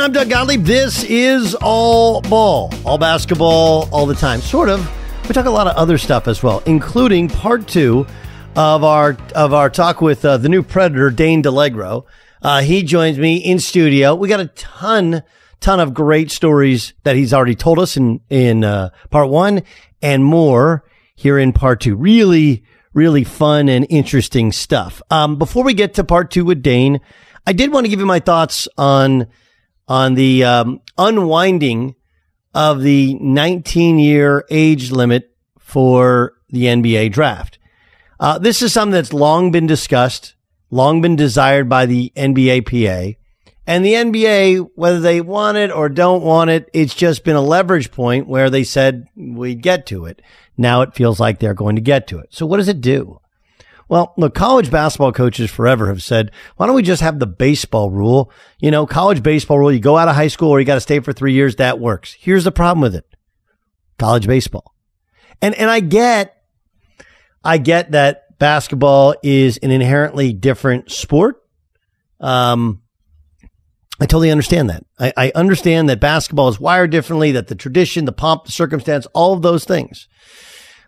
In. I'm Doug Gottlieb. This is all ball, all basketball, all the time. Sort of. We talk a lot of other stuff as well, including part two of our of our talk with uh, the new Predator, Dane DiLiegro. Uh, he joins me in studio. We got a ton, ton of great stories that he's already told us in in uh, part one, and more here in part two. Really, really fun and interesting stuff. Um, before we get to part two with Dane. I did want to give you my thoughts on on the um, unwinding of the 19 year age limit for the NBA draft. Uh, this is something that's long been discussed, long been desired by the NBAPA. And the NBA, whether they want it or don't want it, it's just been a leverage point where they said we'd get to it. Now it feels like they're going to get to it. So what does it do? Well, look, college basketball coaches forever have said, why don't we just have the baseball rule? You know, college baseball rule, you go out of high school or you got to stay for three years. That works. Here's the problem with it. College baseball. And, and I get, I get that basketball is an inherently different sport. Um, I totally understand that. I, I understand that basketball is wired differently, that the tradition, the pomp, the circumstance, all of those things.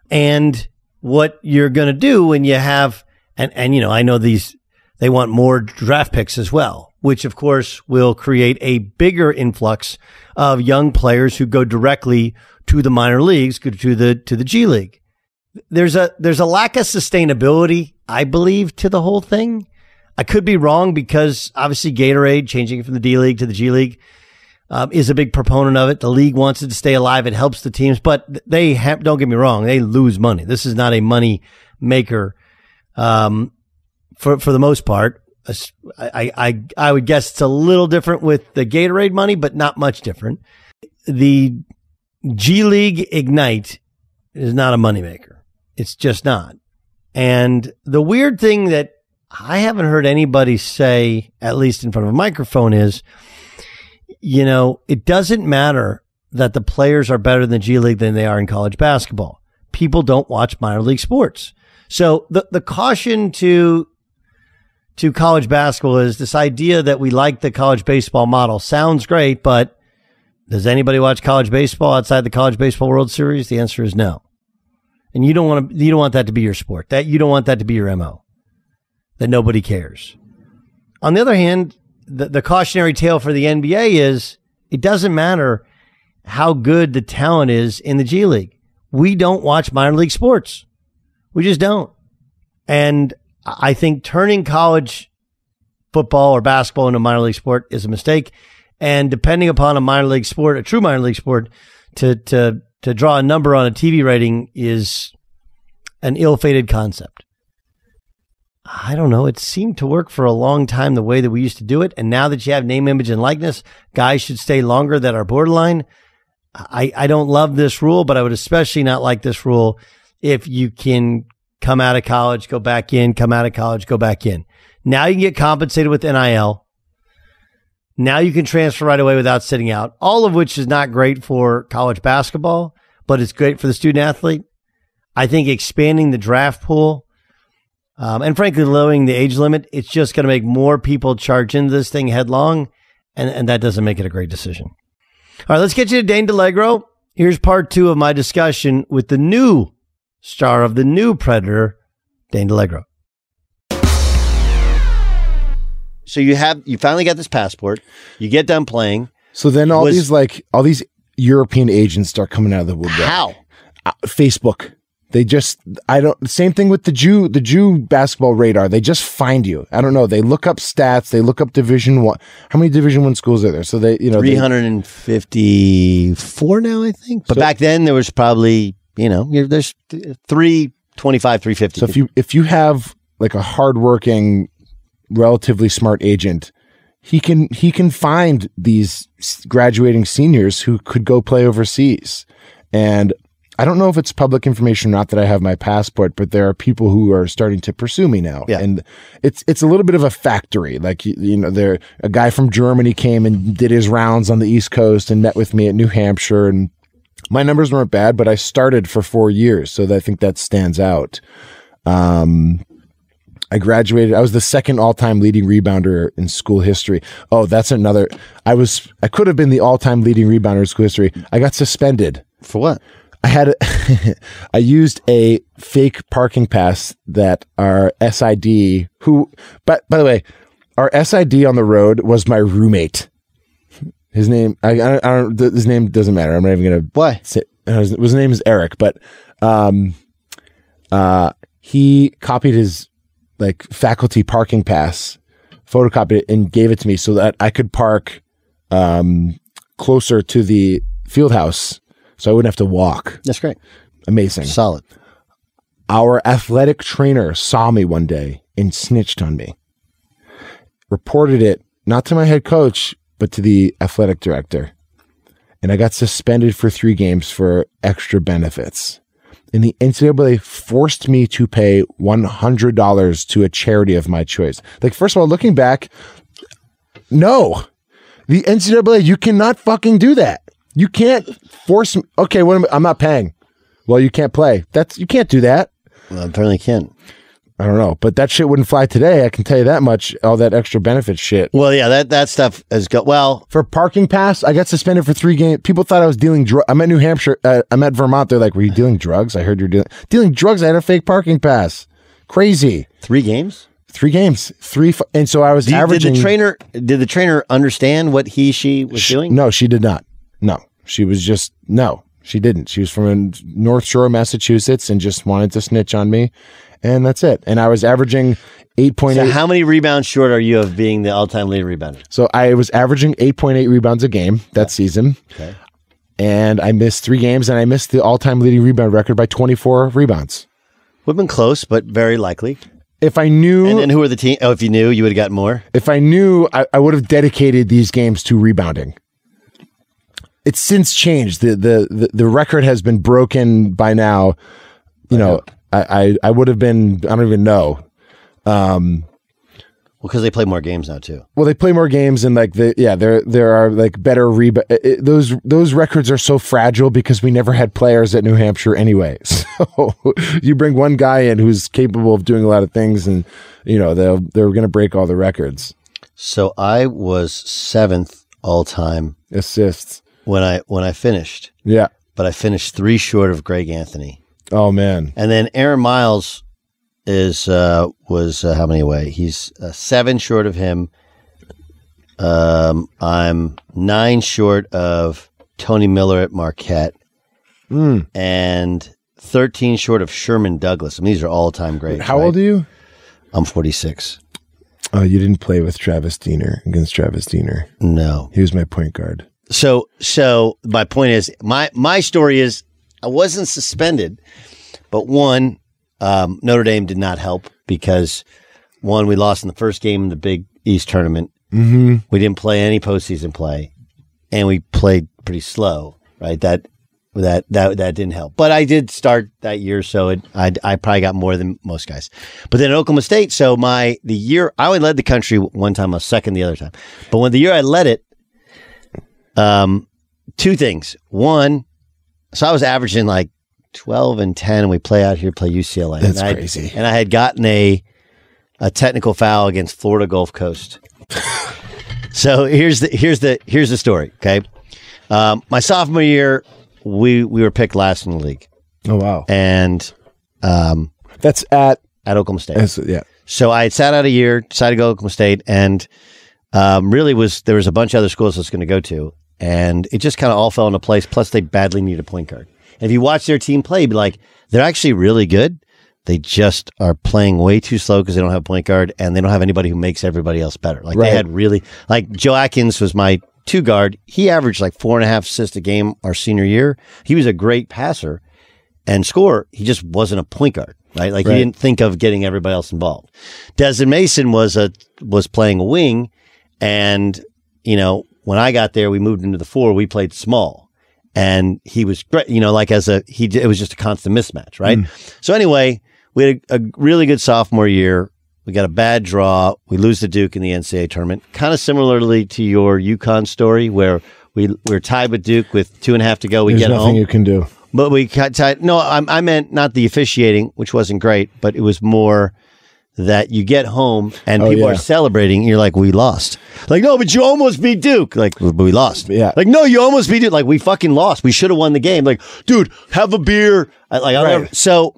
And what you're going to do when you have, and, and, you know, I know these, they want more draft picks as well, which of course will create a bigger influx of young players who go directly to the minor leagues, to the, to the G League. There's a, there's a lack of sustainability, I believe, to the whole thing. I could be wrong because obviously Gatorade changing from the D League to the G League um, is a big proponent of it. The league wants it to stay alive. It helps the teams, but they have, don't get me wrong, they lose money. This is not a money maker, um, for, for the most part. I, I, I would guess it's a little different with the Gatorade money, but not much different. The G League Ignite is not a moneymaker. It's just not. And the weird thing that I haven't heard anybody say, at least in front of a microphone, is you know, it doesn't matter that the players are better in the G League than they are in college basketball. People don't watch minor league sports. So the the caution to to college basketball is this idea that we like the college baseball model. Sounds great, but does anybody watch college baseball outside the college baseball World Series? The answer is no. And you don't want to you don't want that to be your sport. That you don't want that to be your MO. That nobody cares. On the other hand, the, the cautionary tale for the NBA is it doesn't matter how good the talent is in the G League. We don't watch minor league sports. We just don't. And I think turning college football or basketball into a minor league sport is a mistake. And depending upon a minor league sport, a true minor league sport, to to to draw a number on a TV rating is an ill-fated concept. I don't know. It seemed to work for a long time the way that we used to do it. And now that you have name, image, and likeness, guys should stay longer that are borderline. I, I don't love this rule, but I would especially not like this rule if you can come out of college, go back in, come out of college, go back in. Now you can get compensated with NIL. Now you can transfer right away without sitting out, all of which is not great for college basketball, but it's great for the student athlete. I think expanding the draft pool um, and frankly, lowering the age limit, it's just going to make more people charge into this thing headlong, and, and that doesn't make it a great decision. All right, let's get you to Dane DiLiegro. Here's part two of my discussion with the new star of the new Predator, Dane DiLiegro. So you have you finally got this passport. You get done playing. So then all Was- these like all these European agents start coming out of the woodwork. How? Uh, Facebook. They just I don't same thing with the Jew the Jew basketball radar. They just find you. I don't know. They look up stats. They look up Division One. How many Division One schools are there? So they you know they- Three hundred and fifty-four now, I think. But So- back then there was probably you know there's three twenty-five, three fifty. So if you if you have like a hardworking, relatively smart agent, he can he can find these graduating seniors who could go play overseas. And I don't know if it's public information or not that I have my passport, but there are people who are starting to pursue me now. Yeah. And it's it's a little bit of a factory. Like you, know, there a guy from Germany came and did his rounds on the East Coast and met with me at New Hampshire and my numbers weren't bad, but I started for four years, so I think that stands out. Um, I graduated. I was the second all-time leading rebounder in school history. Oh, that's another. I was. I could have been the all-time leading rebounder in school history. I got suspended. for what? I had. A I used a fake parking pass that our SID, who, but by the way, our SID on the road was my roommate. His name. I, I, I don't. His name doesn't matter. I'm not even gonna Why? say, uh, his, his name is Eric, but um, uh, he copied his like faculty parking pass, photocopied it, and gave it to me so that I could park um, closer to the field house, so I wouldn't have to walk. That's great. Amazing. Solid. Our athletic trainer saw me one day and snitched on me. Reported it not to my head coach, but to the athletic director. And I got suspended for three games for extra benefits. And the NCAA forced me to pay $100 to a charity of my choice. Like, first of all, looking back, no. The NCAA, you cannot fucking do that. You can't force me. Okay, what am, I'm not paying. Well, you can't play. That's you can't do that. Well, I apparently can't. I don't know, but that shit wouldn't fly today. I can tell you that much. All that extra benefit shit. Well, yeah, that that stuff has got. Well, For parking pass, I got suspended for three games. People thought I was dealing drugs. I'm at New Hampshire. Uh, I'm at Vermont. They're like, "Were you dealing drugs?" I heard you're dealing dealing drugs. I had a fake parking pass. Crazy. three games. Three games. Three. F- and so I was Did, did the trainer? Did the trainer understand what he she was Sh- doing? No, she did not. No, she was just no. She didn't. She was from North Shore, Massachusetts, and just wanted to snitch on me, and that's it. And I was averaging eight point So how many rebounds short are you of being the all-time leading rebounder? So I was averaging 8.8 rebounds a game that season. Okay. And I missed three games and I missed the all time leading rebound record by 24 rebounds. Would have been close, but very likely. If I knew, And then who were the team? Oh, if you knew, you would have gotten more. if I knew, I, I would have dedicated these games to rebounding. It's since changed. The, the, the, the record has been broken by now. You know, I, I, I would have been, I don't even know. Um, Well, because they play more games now too. Well, they play more games and like the yeah, there there are like better rebound. Those those records are so fragile because we never had players at New Hampshire anyway. So you bring one guy in who's capable of doing a lot of things, and you know they'll they're going to break all the records. So I was seventh all time Assists, when I when I finished, yeah. but I finished three short of Greg Anthony, Oh man, and then Aaron Miles is uh, was uh, how many away? He's uh, seven short of him. Um, I'm nine short of Tony Miller at Marquette, Mm. and thirteen short of Sherman Douglas. I mean, these are all time greats. how old are you? I'm 46. Oh, you didn't play with Travis Diener against Travis Diener. No, He was my point guard. So so my point is my my story is I wasn't suspended, but one um, Notre Dame did not help because one we lost in the first game in the Big East tournament. Mm-hmm. We didn't play any postseason play, and we played pretty slow. Right that that that that didn't help. But I did start that year, so it, I I probably got more than most guys. But then Oklahoma State, so my the year I only led the country one time, I was second the other time. But when the year I led it, um, two things. One, so I was averaging like twelve and ten, and we play out here, play UCLA. That's and I- crazy. and I had gotten a a technical foul against Florida Gulf Coast. so here's the here's the here's the story. Okay, um, my sophomore year, we we were picked last in the league, Oh wow, and um, that's at at Oklahoma State. that's, yeah. So I had sat out a year, decided to go to Oklahoma State, and um, really was there was a bunch of other schools I was going to go to, and it just kind of all fell into place. Plus, they badly need a point guard. And if you watch their team play, you'd be like, they're actually really good. They just are playing way too slow because they don't have a point guard, and they don't have anybody who makes everybody else better. Like Right. they had really like Joe Atkins was my two guard. He averaged like four and a half assists a game our senior year. He was a great passer and scorer. He just wasn't a point guard, right? Like Right. he didn't think of getting everybody else involved. Desmond Mason was a was playing a wing, and you know when I got there, we moved into the four. We played small, and he was great. You know, like as a he, it was just a constant mismatch, right? Mm. So anyway, we had a, a really good sophomore year. We got a bad draw. We lose to Duke in the NCAA tournament. Kind of similarly to your UConn story, where we we're tied with Duke with two and a half to go. We There's get nothing home. you can do. But we cut tight. No, I, I meant not the officiating, which wasn't great, but it was more that you get home and Oh, people yeah. are celebrating. And you're like, we lost. Like, no, but you almost beat Duke. Like, but we lost. Yeah. Like, no, you almost beat Duke. Like, we fucking lost. We should have won the game. Like, dude, have a beer. I- Like, Right. never- so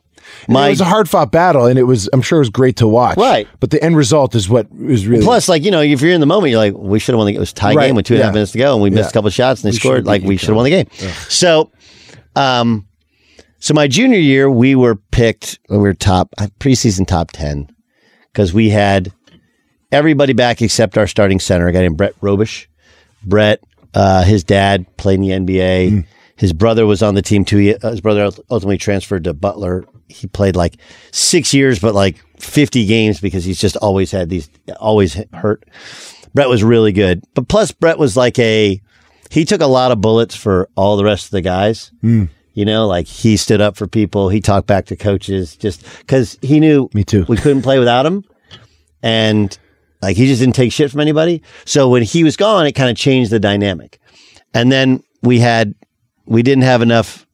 My, it was a hard fought battle, and it was I'm sure it was great to watch. Right. but the end result is what is really Plus, like you know, if you're in the moment, you're like, we should have won the game. It was a tie Right, game with two and a half minutes to go, and we missed a couple of shots, and they We scored. Like we should have won the game. So, um, so my junior year, we were picked. We were top uh, preseason top ten because we had everybody back except our starting center, a guy named Brett Robisch. Brett, uh, his dad played in the NBA. Hmm. His brother was on the team too. He, uh, his brother ultimately transferred to Butler. He played like six years, but like 50 games because he's just always had these, always hurt. Brett was really good. But plus, Brett was like a, he took a lot of bullets for all the rest of the guys. Hmm. You know, like he stood up for people. He talked back to coaches just because he knew Me too. we couldn't play without him. And like he just didn't take shit from anybody. So when he was gone, it kind of changed the dynamic. And then we had, we didn't have enough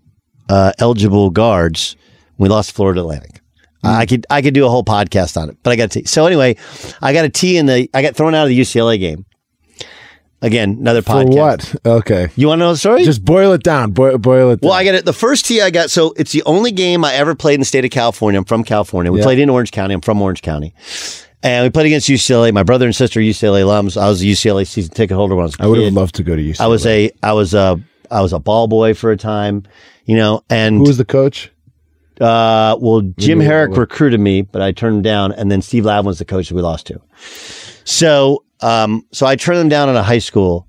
uh, eligible guards. We lost Florida Atlantic. I could I could do a whole podcast on it, but I got to. So anyway, I got a T in the. I got thrown out of the UCLA game. Again, another podcast. for what? Okay, You want to know the story? just boil it down. Boil, boil it. Well. I got it. The first tee I got, so it's the only game I ever played in the state of California. I'm from California. We Yeah. played in Orange County. I'm from Orange County. And we played against UCLA. My brother and sister are UCLA alums. I was a UCLA season ticket holder when I was a I would have loved to go to UCLA. I was a, I was a, I was a ball boy for a time, you know, and Who was the coach? uh, well, Jim Herrick recruited me, but I turned him down, and then Steve Lavin was the coach that we lost to. So, um, so I turned them down in a high school,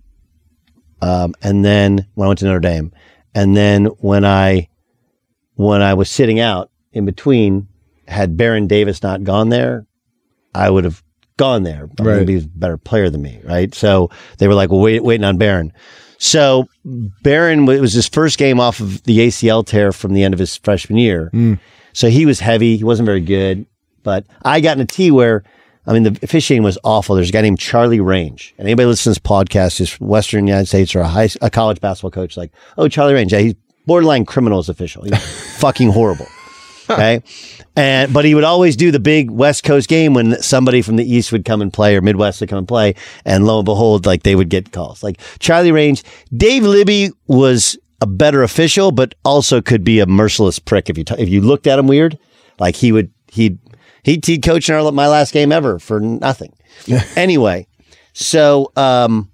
um, and then when I went to Notre Dame, and then when I when I was sitting out in between, had Baron Davis not gone there, I would have gone there. I Right. would be a better player than me, right? So they were like, "Well, wait, waiting on Baron." So Baron it was his first game off of the ACL tear from the end of his freshman year. So he was heavy. He wasn't very good. But I got in a tee where I mean, the officiating was awful. There's a guy named Charlie Range, and anybody listens to this podcast is Western United States or a high a college basketball coach. Like, oh, Charlie Range, yeah, he's borderline criminals official. He's fucking horrible. Okay, and but he would always do the big West Coast game when somebody from the East would come and play or Midwest would come and play, and lo and behold, like they would get calls. Like Charlie Range, Dave Libbey was a better official, but also could be a merciless prick if you t- if you looked at him weird. Like he would he'd he'd, he'd coach in our, my last game ever for nothing. anyway, so um,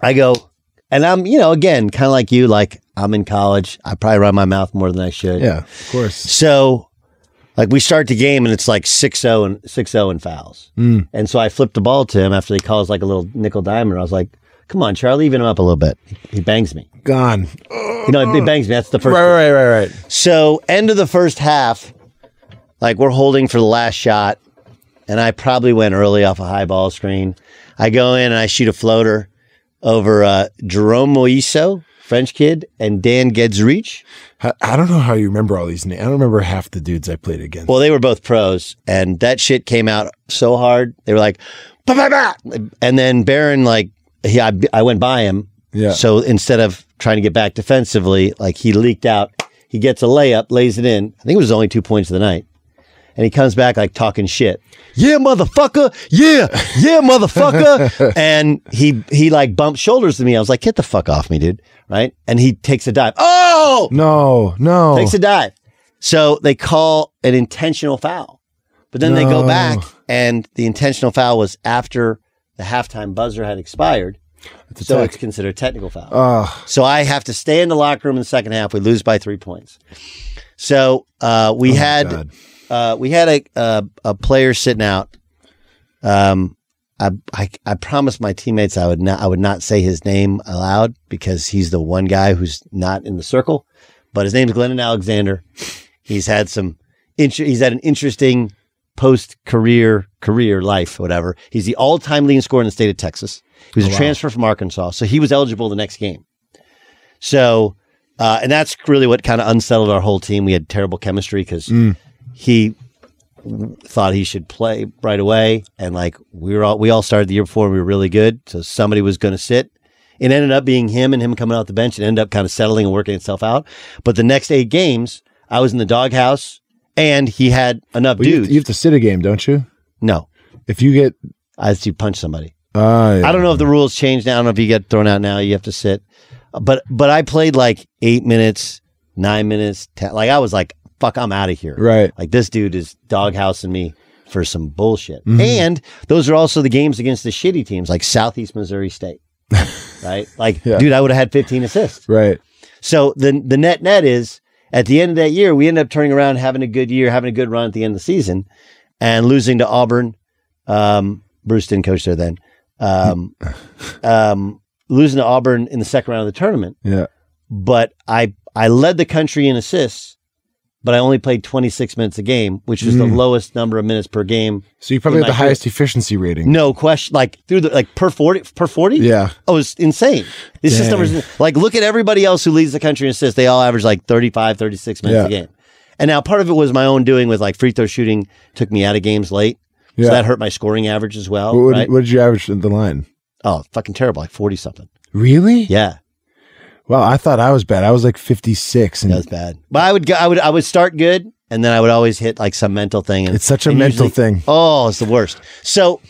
I go, and I'm you know again kind of like you, like I'm in college. I probably run my mouth more than I should. Yeah, of course. So, like, we start the game and it's like 6 0 and 6 0 and fouls. Mm. And so I flipped the ball to him after he calls like a little nickel diamond. I was like, come on, Charlie, even him up a little bit. He bangs me. Gone. You know, he bangs me. That's the first. Right, right, right, right. So, end of the first half, like, we're holding for the last shot. And I probably went early off a high ball screen. I go in and I shoot a floater over uh, Jerome Moiso, French kid, and Dan Gadzuric. I, I don't know how you remember all these names. I don't remember half the dudes I played against. Well, they were both pros, and that shit came out so hard. They were like, bah, bah, bah. and then Baron, like, he, I, I went by him. Yeah. So instead of trying to get back defensively, like he leaked out, he gets a layup, lays it in. I think it was only two points of the night. And he comes back like talking shit. Yeah, motherfucker. Yeah, yeah, motherfucker. and he he like bumped shoulders to me. I was like, get the fuck off me, dude. Right? And he takes a dive. Oh, no, no. takes a dive. So they call an intentional foul. But then they go back and the intentional foul was after the halftime buzzer had expired. It's So tech. it's considered a technical foul. Oh, So I have to stay in the locker room in the second half. We lose by three points. So uh, we Oh had. Uh, we had a, a a player sitting out. Um, I, I I promised my teammates I would not I would not say his name aloud because he's the one guy who's not in the circle. But his name's Glendon Alexander. He's had some. Inter- he's had an interesting post career career life, whatever. He's the all time leading scorer in the state of Texas. He was a transfer from Arkansas, so he was eligible the next game. So, uh, and that's really what kind of unsettled our whole team. We had terrible chemistry because he thought he should play right away, and like we were all we all started the year before. And we were really good, so somebody was going to sit. It ended up being him and him coming off the bench. It ended up kind of settling and working itself out. But the next eight games, I was in the doghouse, and he had enough you, dudes. you have to sit a game, don't you? no, If you get, I had to punch somebody. uh, yeah. I don't know if the rules changed now. I don't know if you get thrown out now. You have to sit. But but I played like eight minutes, nine minutes, ten. Like I was like, fuck, I'm out of here. Right. Like this dude is doghousing me for some bullshit. Mm-hmm. And those are also the games against the shitty teams like Southeast Missouri State. right? Like, Yeah. dude, I would have had 15 assists. Right. So the the net net is at the end of that year, we end up turning around, having a good year, having a good run at the end of the season, and losing to Auburn. Um, Bruce didn't coach there then. Um, um, losing to Auburn in the second round of the tournament. Yeah. But I I led the country in assists, but I only played 26 minutes a game, which was the Mm. lowest number of minutes per game. So you probably have the my career. highest efficiency rating. No question. Like through the like per 40 per 40. Yeah. Oh, it's insane. This Dang. system is like look at everybody else who leads the country in assists. They all average like 35, 36 minutes Yeah. a game. And now part of it was my own doing with like free throw shooting took me out of games late. Yeah. So that hurt my scoring average as well. What, what, right? what did you average in the line? oh, fucking terrible. Like 40 something. Really? Yeah. Well, I thought I was bad. I was like 56. And That was bad. But I would go, I would I would start good and then I would always hit like some mental thing. And It's such a mental usually- thing. Oh, it's the worst. So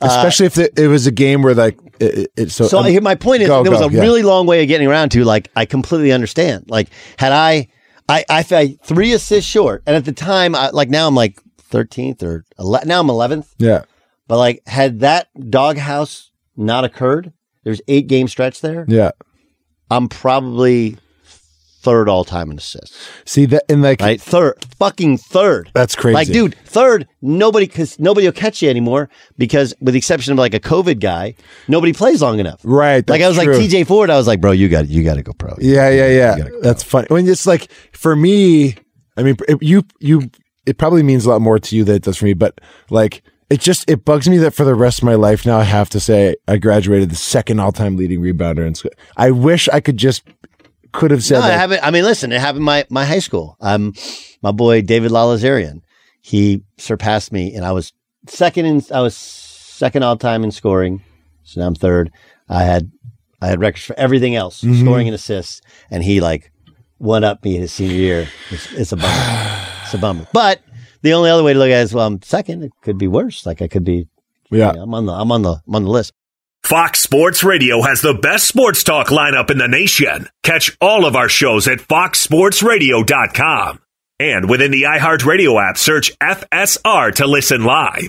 especially if it, it was a game where like it, it, so So um, here, my point is, go, there was go, a yeah. really long way of getting around to. Like, I completely understand. Like, had I, I, I fell three assists short, and at the time, I, like now I'm like 13th or 11, now I'm 11th. yeah But like, had that doghouse not occurred, there's eight game stretch there. yeah I'm probably third all time in assists. see that in like Right, third, fucking third. that's crazy Like, dude, third, nobody, because nobody will catch you anymore because, with the exception of like a COVID guy, nobody plays long enough. right Like I was that's like. TJ Ford. I was like, bro, you got you got to go pro. yeah yeah yeah go. that's funny I mean, it's like for me I mean it, you you it probably means a lot more to you than it does for me but like it just it bugs me that for the rest of my life now I have to say I graduated the second all time leading rebounder in school. I wish I could just could have said No, I that. haven't. I mean, listen, it happened my my hye school. Um, my boy David Lalazarian, he surpassed me, and I was second in I was second all time in scoring, so now I'm third. I had I had records for everything else, Mm-hmm. scoring and assists, and he like one up me in his senior year. It's, it's a bummer. it's a bummer. But the only other way to look at it is, well, I'm second. It could be worse. Like I could be. Yeah. you know, I'm on the I'm on the I'm on the list. Fox Sports Radio has the best sports talk lineup in the nation. Catch all of our shows at foxsportsradio.com. And within the iHeartRadio app, search FSR to listen live.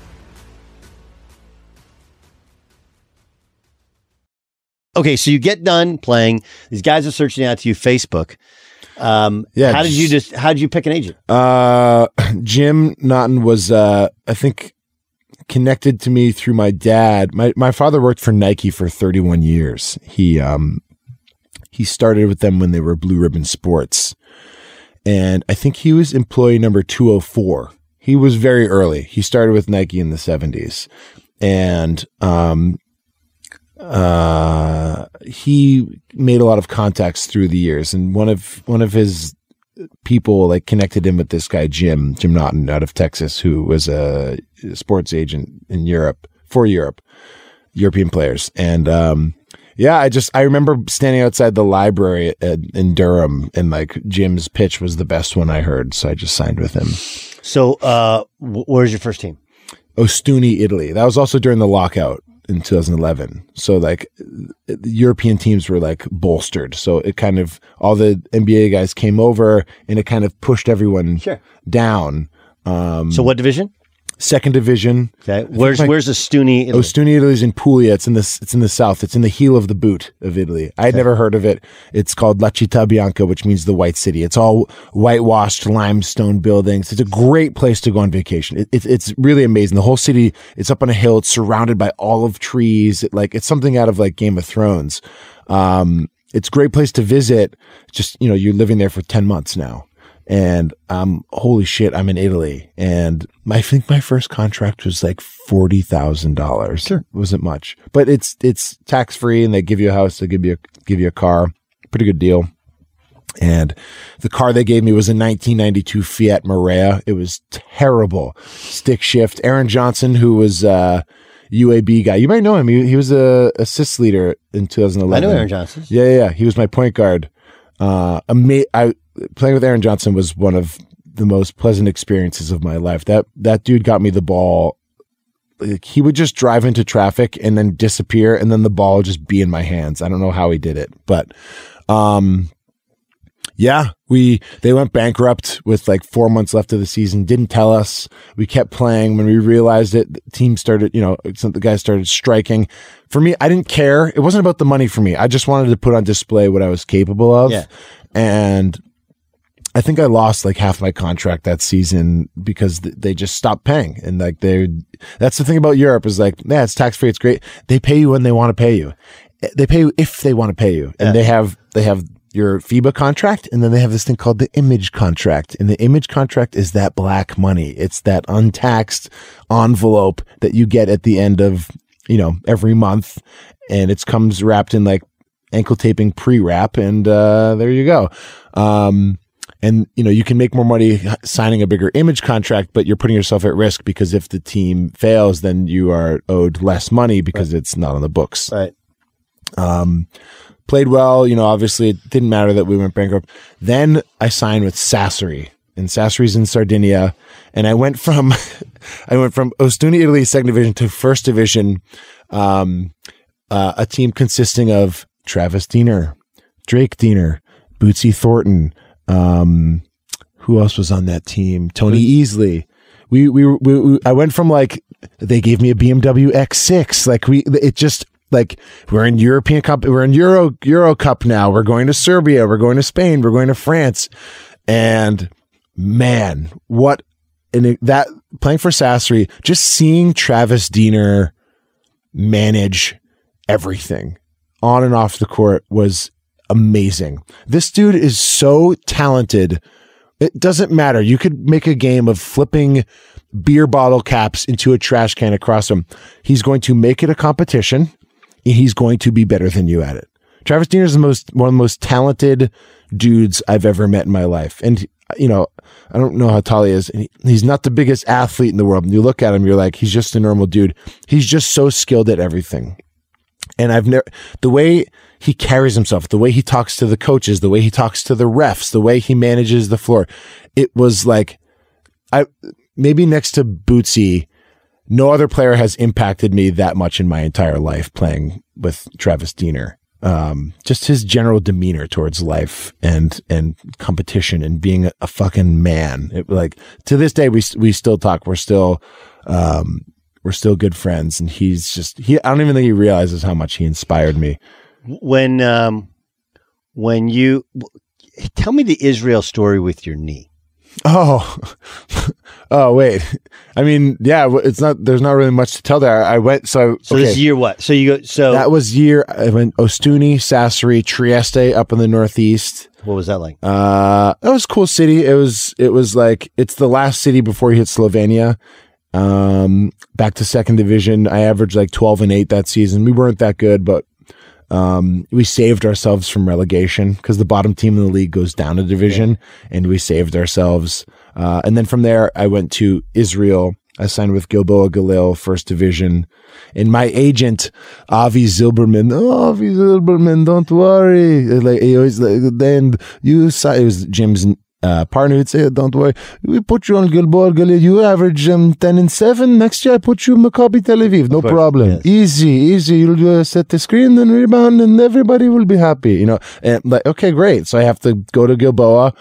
Okay, so you get done playing. These guys are searching out to you Facebook. Um, Yeah, How did you just-? How did you pick an agent? Uh, Jim Naughton was, uh, I think, connected to me through my dad. My my father worked for Nike for 31 years. He um he started with them when they were Blue Ribbon Sports, and I think he was employee number 204. He was very early. He started with Nike in the 70s, and um uh he made a lot of contacts through the years and one of one of his people like connected him with this guy Jim Jim Naughton out of Texas who was a sports agent in Europe for Europe European players. And um yeah I just I remember standing outside the library at, in Durham and like Jim's pitch was the best one I heard so I just signed with him. So, uh, wh- where's your first team? Ostuni Italy. That was also during the lockout in 2011. So like the European teams were like bolstered. So it kind of all the NBA guys came over and it kind of pushed everyone down. Um, So what division? Second division. Okay. Where's where's Ostuni? Italy? Ostuni, Italy is in Puglia. It's in the it's in the south. It's in the heel of the boot of Italy. I had never heard of it. It's called La Città Bianca, which means the white city. It's all whitewashed limestone buildings. It's a great place to go on vacation. It, it, it's really amazing. The whole city. It's up on a hill. It's surrounded by olive trees. It, like it's something out of like Game of Thrones. Um, it's a great place to visit. Just you know, you're living there for ten months now and um holy shit i'm in italy and i think my first contract was like $40000 sure it wasn't much but it's it's tax free and they give you a house they give you a give you a car pretty good deal and the car they gave me was a 1992 Fiat Marea. It was terrible. Stick shift. Aaron Johnson, who was uh UAB guy. You might know him. He, he was a assist leader in 2011. I know Aaron Johnson. Yeah, yeah, yeah. He was my point guard. Uh, ama- I playing with Aaron Johnson was one of the most pleasant experiences of my life. That that dude got me the ball. Like, he would just drive into traffic and then disappear, and then the ball would just be in my hands. I don't know how he did it, but um, yeah, we they went bankrupt with like four months left of the season. Didn't tell us. We kept playing. When we realized it, the team started. You know, some the guys started striking. For me, I didn't care. It wasn't about the money for me. I just wanted to put on display what I was capable of. Yeah. And I think I lost like half my contract that season because th- they just stopped paying. And like they, that's the thing about Europe is like, yeah, it's tax free. It's great. They pay you when they want to pay you. They pay you if they want to pay you. And they have, they have your FIBA contract. And then they have this thing called the image contract. And the image contract is that black money. It's that untaxed envelope that you get at the end of, you know, every month. And it comes wrapped in like ankle taping pre-wrap. And, uh, there you go. Um, and you know you can make more money signing a bigger image contract but you're putting yourself at risk because if the team fails then you are owed less money because it's not on the books. Right. Um played well. You know obviously it didn't matter that we went bankrupt. Then i signed with Sassari and Sassari's in Sardinia. And I went from I went from Ostuni Italy second division to first division um uh, a team consisting of Travis Diener Drake Diener Bootsy Thornton um, who else was on that team? Tony Easley. We, we, we, we, I went from like, they gave me a BMW X6. Like we, it just like, we're in European Cup, we're in Euro, Euro Cup now. We're going to Serbia. We're going to Spain. We're going to France. And man, what, and that playing for Sassari, just seeing Travis Diener manage everything on and off the court was amazing. This dude is so talented. It doesn't matter. You could make a game of flipping beer bottle caps into a trash can across him. He's going to make it a competition. And he's going to be better than you at it. Travis Diener is the most one of the most talented dudes I've ever met in my life. And you know, I don't know how tall he is. He's not the biggest athlete in the world. And you look at him, you're like, he's just a normal dude. He's just so skilled at everything. And I've never the way he carries himself, the way he talks to the coaches, the way he talks to the refs, the way he manages the floor. It was like I maybe next to Bootsy, no other player has impacted me that much in my entire life playing with Travis Diener. Um, just his general demeanor towards life and and competition and being a, fucking man. It, like to this day, we we still talk. We're still um, we're still good friends, and he's just he. I don't even think he realizes how much he inspired me. When um, when you tell me the Israel story with your knee. Oh, oh, wait. I mean, yeah, it's not. There's not really much to tell there. I went. So, So this year what? So you go. So that was year. I went Ostuni, Sassari, Trieste, up in the northeast. what was that like? Uh, that was a cool city. It was. It was like it's the last city before you hit Slovenia. Um, back to second division. I averaged like twelve and eight that season. We weren't that good, but um, we saved ourselves from relegation because the bottom team in the league goes down a division, and we saved ourselves. Uh, and then from there, I went to Israel. I signed with Gilboa Galil, first division. And my agent, Avi Zilberman, oh, Avi Zilberman, don't worry. Like, he always, like, then you saw, it was Jim's uh, partner would say, "Don't worry, we put you on Gilboa Galil. You average um, ten and seven. Next year, I put you in Maccabi Tel Aviv. No problem. yes. Easy, easy. You'll uh, set the screen, then rebound, and everybody will be happy. You know, and like, okay, great. So I have to go to Gilboa."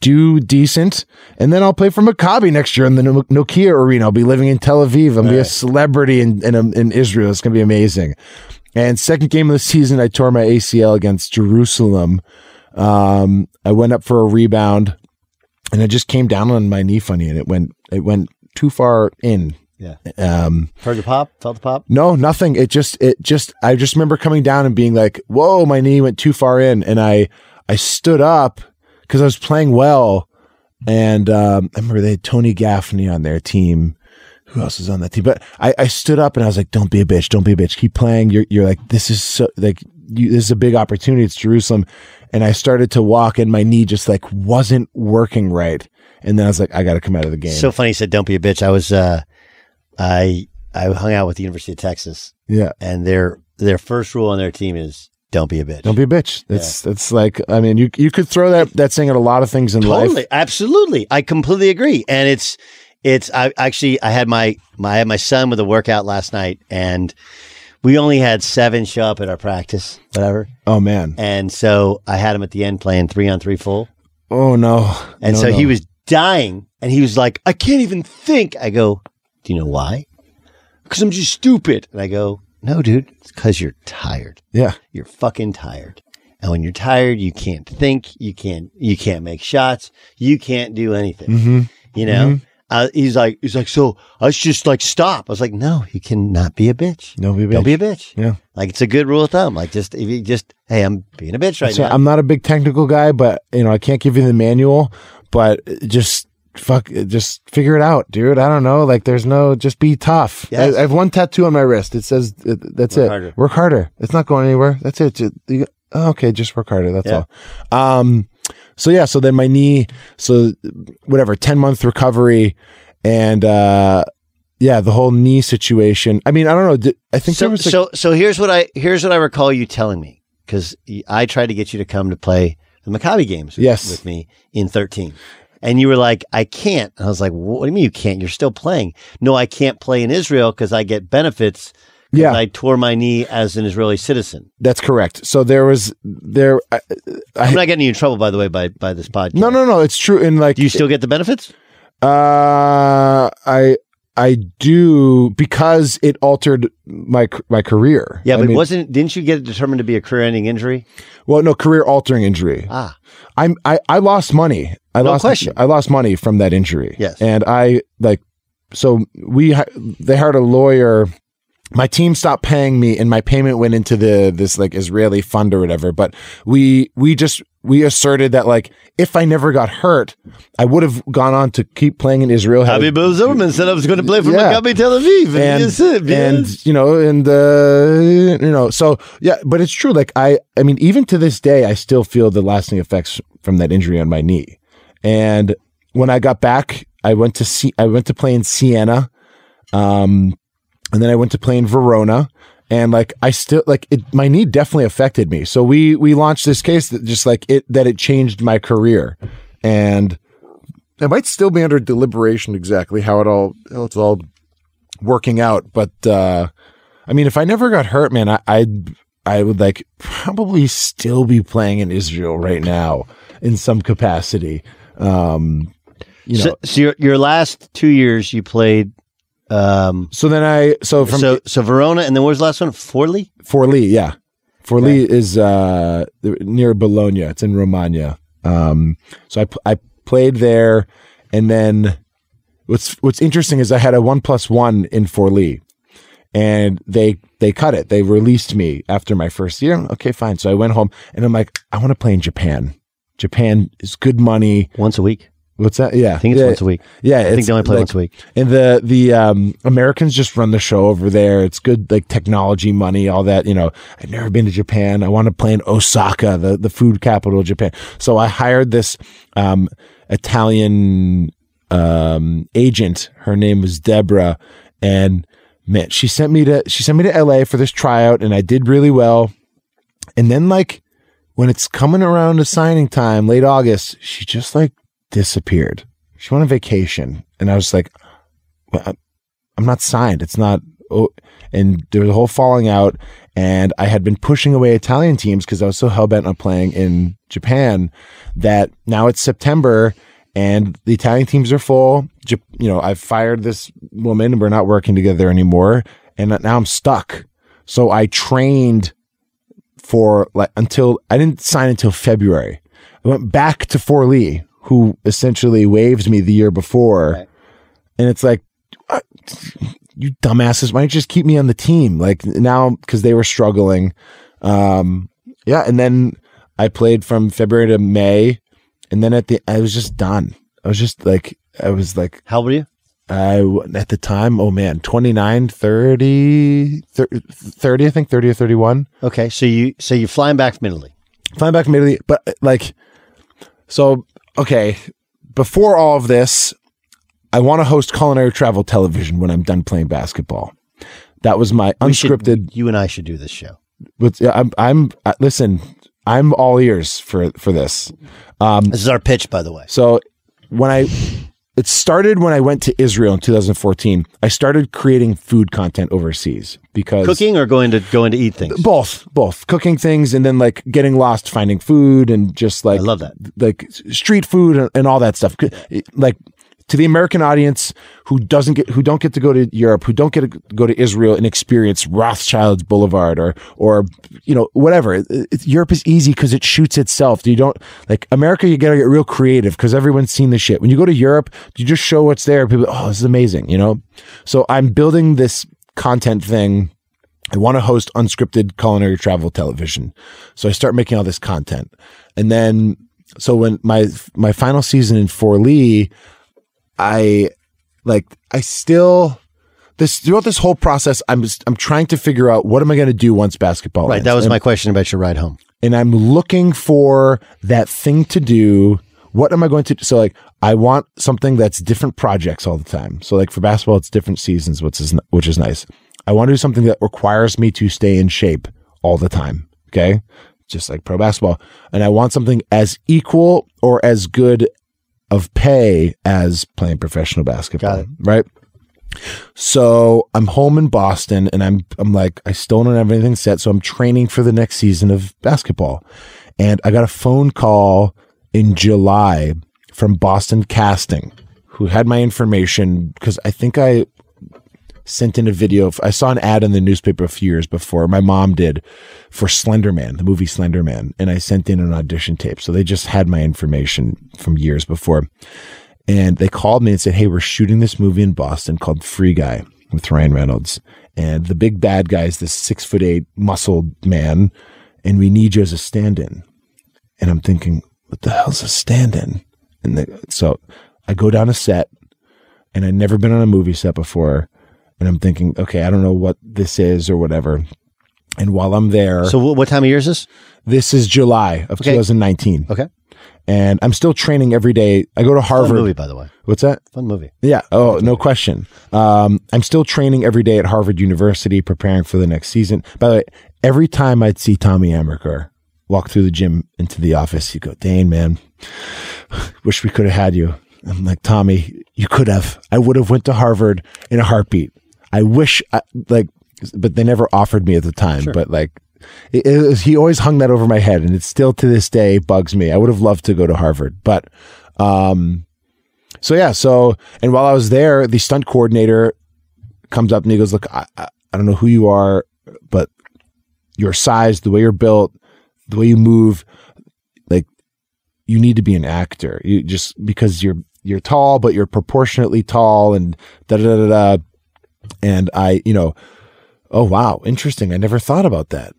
Do decent, and then I'll play for Maccabi next year in the No- Nokia Arena. I'll be living in Tel Aviv. I'll be a celebrity in, in in Israel. It's gonna be amazing. And second game of the season, I tore my ACL against Jerusalem. Um, I went up for a rebound, and I just came down on my knee funny, and it went it went too far in. Yeah. Um, Heard the pop? Felt the pop? no, nothing. It just it just I just remember coming down and being like, "Whoa, my knee went too far in," and I I stood up because I was playing well, and um, I remember they had Tony Gaffney on their team. Who else is on that team? But I, I stood up and I was like, "Don't be a bitch. Don't be a bitch. Keep playing. You're you're like this is so like you, this is a big opportunity. It's Jerusalem." And I started to walk, and my knee just like wasn't working right. And then I was like, "I got to come out of the game." So funny you said don't be a bitch. I was uh I I hung out with the University of Texas. Yeah. And their their first rule on their team is don't be a bitch. Don't be a bitch. It's it's like I mean you you could throw that that saying at a lot of things in life. Absolutely. I completely agree. And it's it's I actually I had my my I had my son with a workout last night and we only had seven show up at our practice, whatever. Oh man. And so I had him at the end playing three on three full. Oh no. And No, so he was dying and he was like, I can't even think. I go, Do you know why? Because I'm just stupid. And I go, No, dude, it's because you're tired. Yeah. You're fucking tired. And when you're tired, you can't think, you can't you can't make shots, you can't do anything. Mhm. You know? Mhm. Uh, he's like he's like, so I should just like stop. I was like, no, you cannot be a bitch. Don't be a bitch. Don't be a bitch. Yeah. Like it's a good rule of thumb. Like just if you just hey, I'm being a bitch right now. I'm not a big technical guy, but you know, I can't give you the manual, but just fuck just figure it out, dude. I don't know. Like there's no just be tough. Yes. I, I have one tattoo on my wrist. It says that's Work it. harder. Work harder. It's not going anywhere. That's it. Ju- you- oh, okay, just work harder. That's Yeah. all. Um so yeah, so then my knee, so whatever, 10 month recovery and uh yeah, the whole knee situation. I mean, I don't know. Did- I think so, there was like, so so here's what I here's what I recall you telling me because I tried to get you to come to play the Maccabi games with, Yes. with me in 13. And you were like, I can't. And I was like, what do you mean you can't? You're still playing. No, I can't play in Israel because I get benefits. Yeah. I tore my knee as an Israeli citizen. that's correct. So there was there I, I, I'm not getting you in trouble, by the way, by by this podcast. No, no, no. It's true. And like, Do you still get the benefits? Uh, I I do because it altered my my career. Yeah, I but mean- wasn't didn't you get it determined to be a career-ending injury? well, no career altering injury. Ah, I'm I I lost money. I No lost question. I lost money from that injury. Yes. and I like so we they hired a lawyer. My team stopped paying me, and my payment went into the this like Israeli fund or whatever. But we we just we asserted that like if I never got hurt, I would have gone on to keep playing in Israel. Habib Zimmerman said I was going to play for Yeah. Maccabi Tel Aviv, and, said, and you know and uh you know so yeah but it's true like i i mean even to this day i still feel the lasting effects from that injury on my knee and when i got back i went to see i went to play in siena um and then i went to play in verona and like i still like it my knee definitely affected me so we we launched this case that just like it that it changed my career and it might still be under deliberation exactly how it all how it's all working out. But uh I mean, if I never got hurt, man, I I'd I would like probably still be playing in Israel right now in some capacity. Um you know so, so your your last two years you played. Um, so then I so from so so Verona, and then where's the last one? Forlì. Forlì, yeah. Forlì is uh near Bologna. It's in Romagna. Um so I played there and then what's what's interesting is I had a 1 plus 1 in Forlì and they they cut it. They released me after my first year. Okay, fine. So I went home and I'm like I want to play in Japan. Japan is good money. Once a week. What's that? Yeah, I think it's yeah. once a week. Yeah, I think they only play like- once a week. And the the um, Americans just run the show over there. It's good, like technology, money, all that. You know, I've never been to Japan. I want to play in Osaka, the the food capital of Japan. So I hired this um, Italian um, agent. Her name was Deborah, and man, she sent me to she sent me to LA for this tryout, and I did really well. And then like when it's coming around to signing time, late August, she just like disappeared. She went on vacation, and I was like, I'm not signed. It's not. Oh, and there was a whole falling out, and I had been pushing away Italian teams because I was so hell bent on playing in Japan that now it's September and the Italian teams are full. You know, I've fired this woman. We're not working together anymore, and now I'm stuck. So I trained for like until I didn't sign until February. I went back to Forlì, who essentially waived me the year before, and it's like, you dumbasses, why don't you just keep me on the team? Like now, because they were struggling. Um, yeah, and then I played from February to May, and then at the I was just done. I was just like, I was like, how old were you? I at the time, oh man, 29, 30, 30, 30 I think 30 or 31. Okay, so you so you're flying back from Italy. Flying back from Italy, but uh, like, so okay. Before all of this, I want to host culinary travel television when I'm done playing basketball. That was my We should- unscripted. you and I should do this show. But I'm, I'm uh, listen. I'm all ears for for this. Um, this is our pitch, by the way. So when I it started when I went to Israel in 2014. I started creating food content overseas because Cooking or going to going to eat things. both, both cooking things and then like getting lost finding food and just like I love that like street food and, and all that stuff. Like to the American audience who doesn't get who don't get to go to Europe, who don't get to go to Israel and experience Rothschild's Boulevard or or you know whatever. It- it- Europe is easy because it shoots itself. You don't like America. You gotta get real creative because everyone's seen the shit. When you go to Europe, you just show what's there. People, oh, this is amazing. You know. So I'm building this content thing. I want to host unscripted culinary travel television. So I start making all this content. And then so when my my final season in Forlì, I like I still this throughout this whole process I'm just, I'm trying to figure out what am I going to do once basketball Right, ends. that was And- my question about your ride home. and I'm looking for that thing to do. What am I going to do? So like, I want something that's different projects all the time. So like for basketball, it's different seasons, which is, which is nice. I want to do something that requires me to stay in shape all the time. Okay. Just like pro basketball. And I want something as equal or as good of pay as playing professional basketball. Right. So I'm home in Boston and I'm I'm like I still don't have anything set, so I'm training for the next season of basketball. And I got a phone call in July from Boston Casting, who had my information because I think I sent in a video. I saw an ad in the newspaper a few years before. My mom did for Slenderman, the movie Slenderman, and I sent in an audition tape. So they just had my information from years before. And they called me and said, Hey, we're shooting this movie in Boston called Free Guy with Ryan Reynolds. And the big bad guy is this six foot eight muscled man. And we need you as a stand in. And I'm thinking, what the hell's a stand in? And the, so I go down a set and I'd never been on a movie set before. And I'm thinking, okay, I don't know what this is or whatever. And while I'm there, So what, time of year is this? this is July of Okay. 2019. Okay. And I'm still training every day. I go to Harvard. movie, by the way. What's that? Fun movie. Yeah. Oh, no question. Um, I'm still training every day at Harvard University, preparing for the next season. By the way, every time I'd see Tommy Amaker walk through the gym into the office, he'd go, Dane, man, wish we could have had you. I'm like, Tommy, you could have. I would have went to Harvard in a heartbeat. I wish, I, like, but they never offered me at the time. But like, it, it was, he always hung that over my head, and it still to this day bugs me. I would have loved to go to Harvard, but um, so yeah, so and while I was there, the stunt coordinator comes up and he goes, "Look, I, I, I don't know who you are, but your size, the way you're built, the way you move, like you need to be an actor. You just because you're you're tall, but you're proportionately tall, and da da da." da. And I, you know, oh wow, interesting. I never thought about that.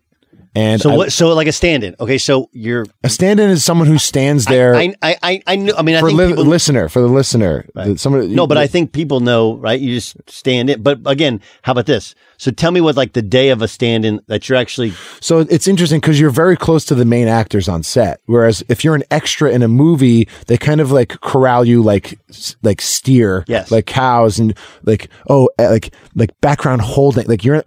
And so I- what? So like a stand-in. Okay, so you're a stand-in is someone who stands there. I I I, I know. I mean, I for think li- people, listener, for the listener, the- someone, no, but I think people know, right? You just stand in. But again, how about this? So tell me what like the day of a stand-in that you're actually. So it's interesting because you're very close to the main actors on set. Whereas if you're an extra in a movie, they kind of like corral you like like steer, Yes. like cows, and like oh, eh, like like background holding. Like you're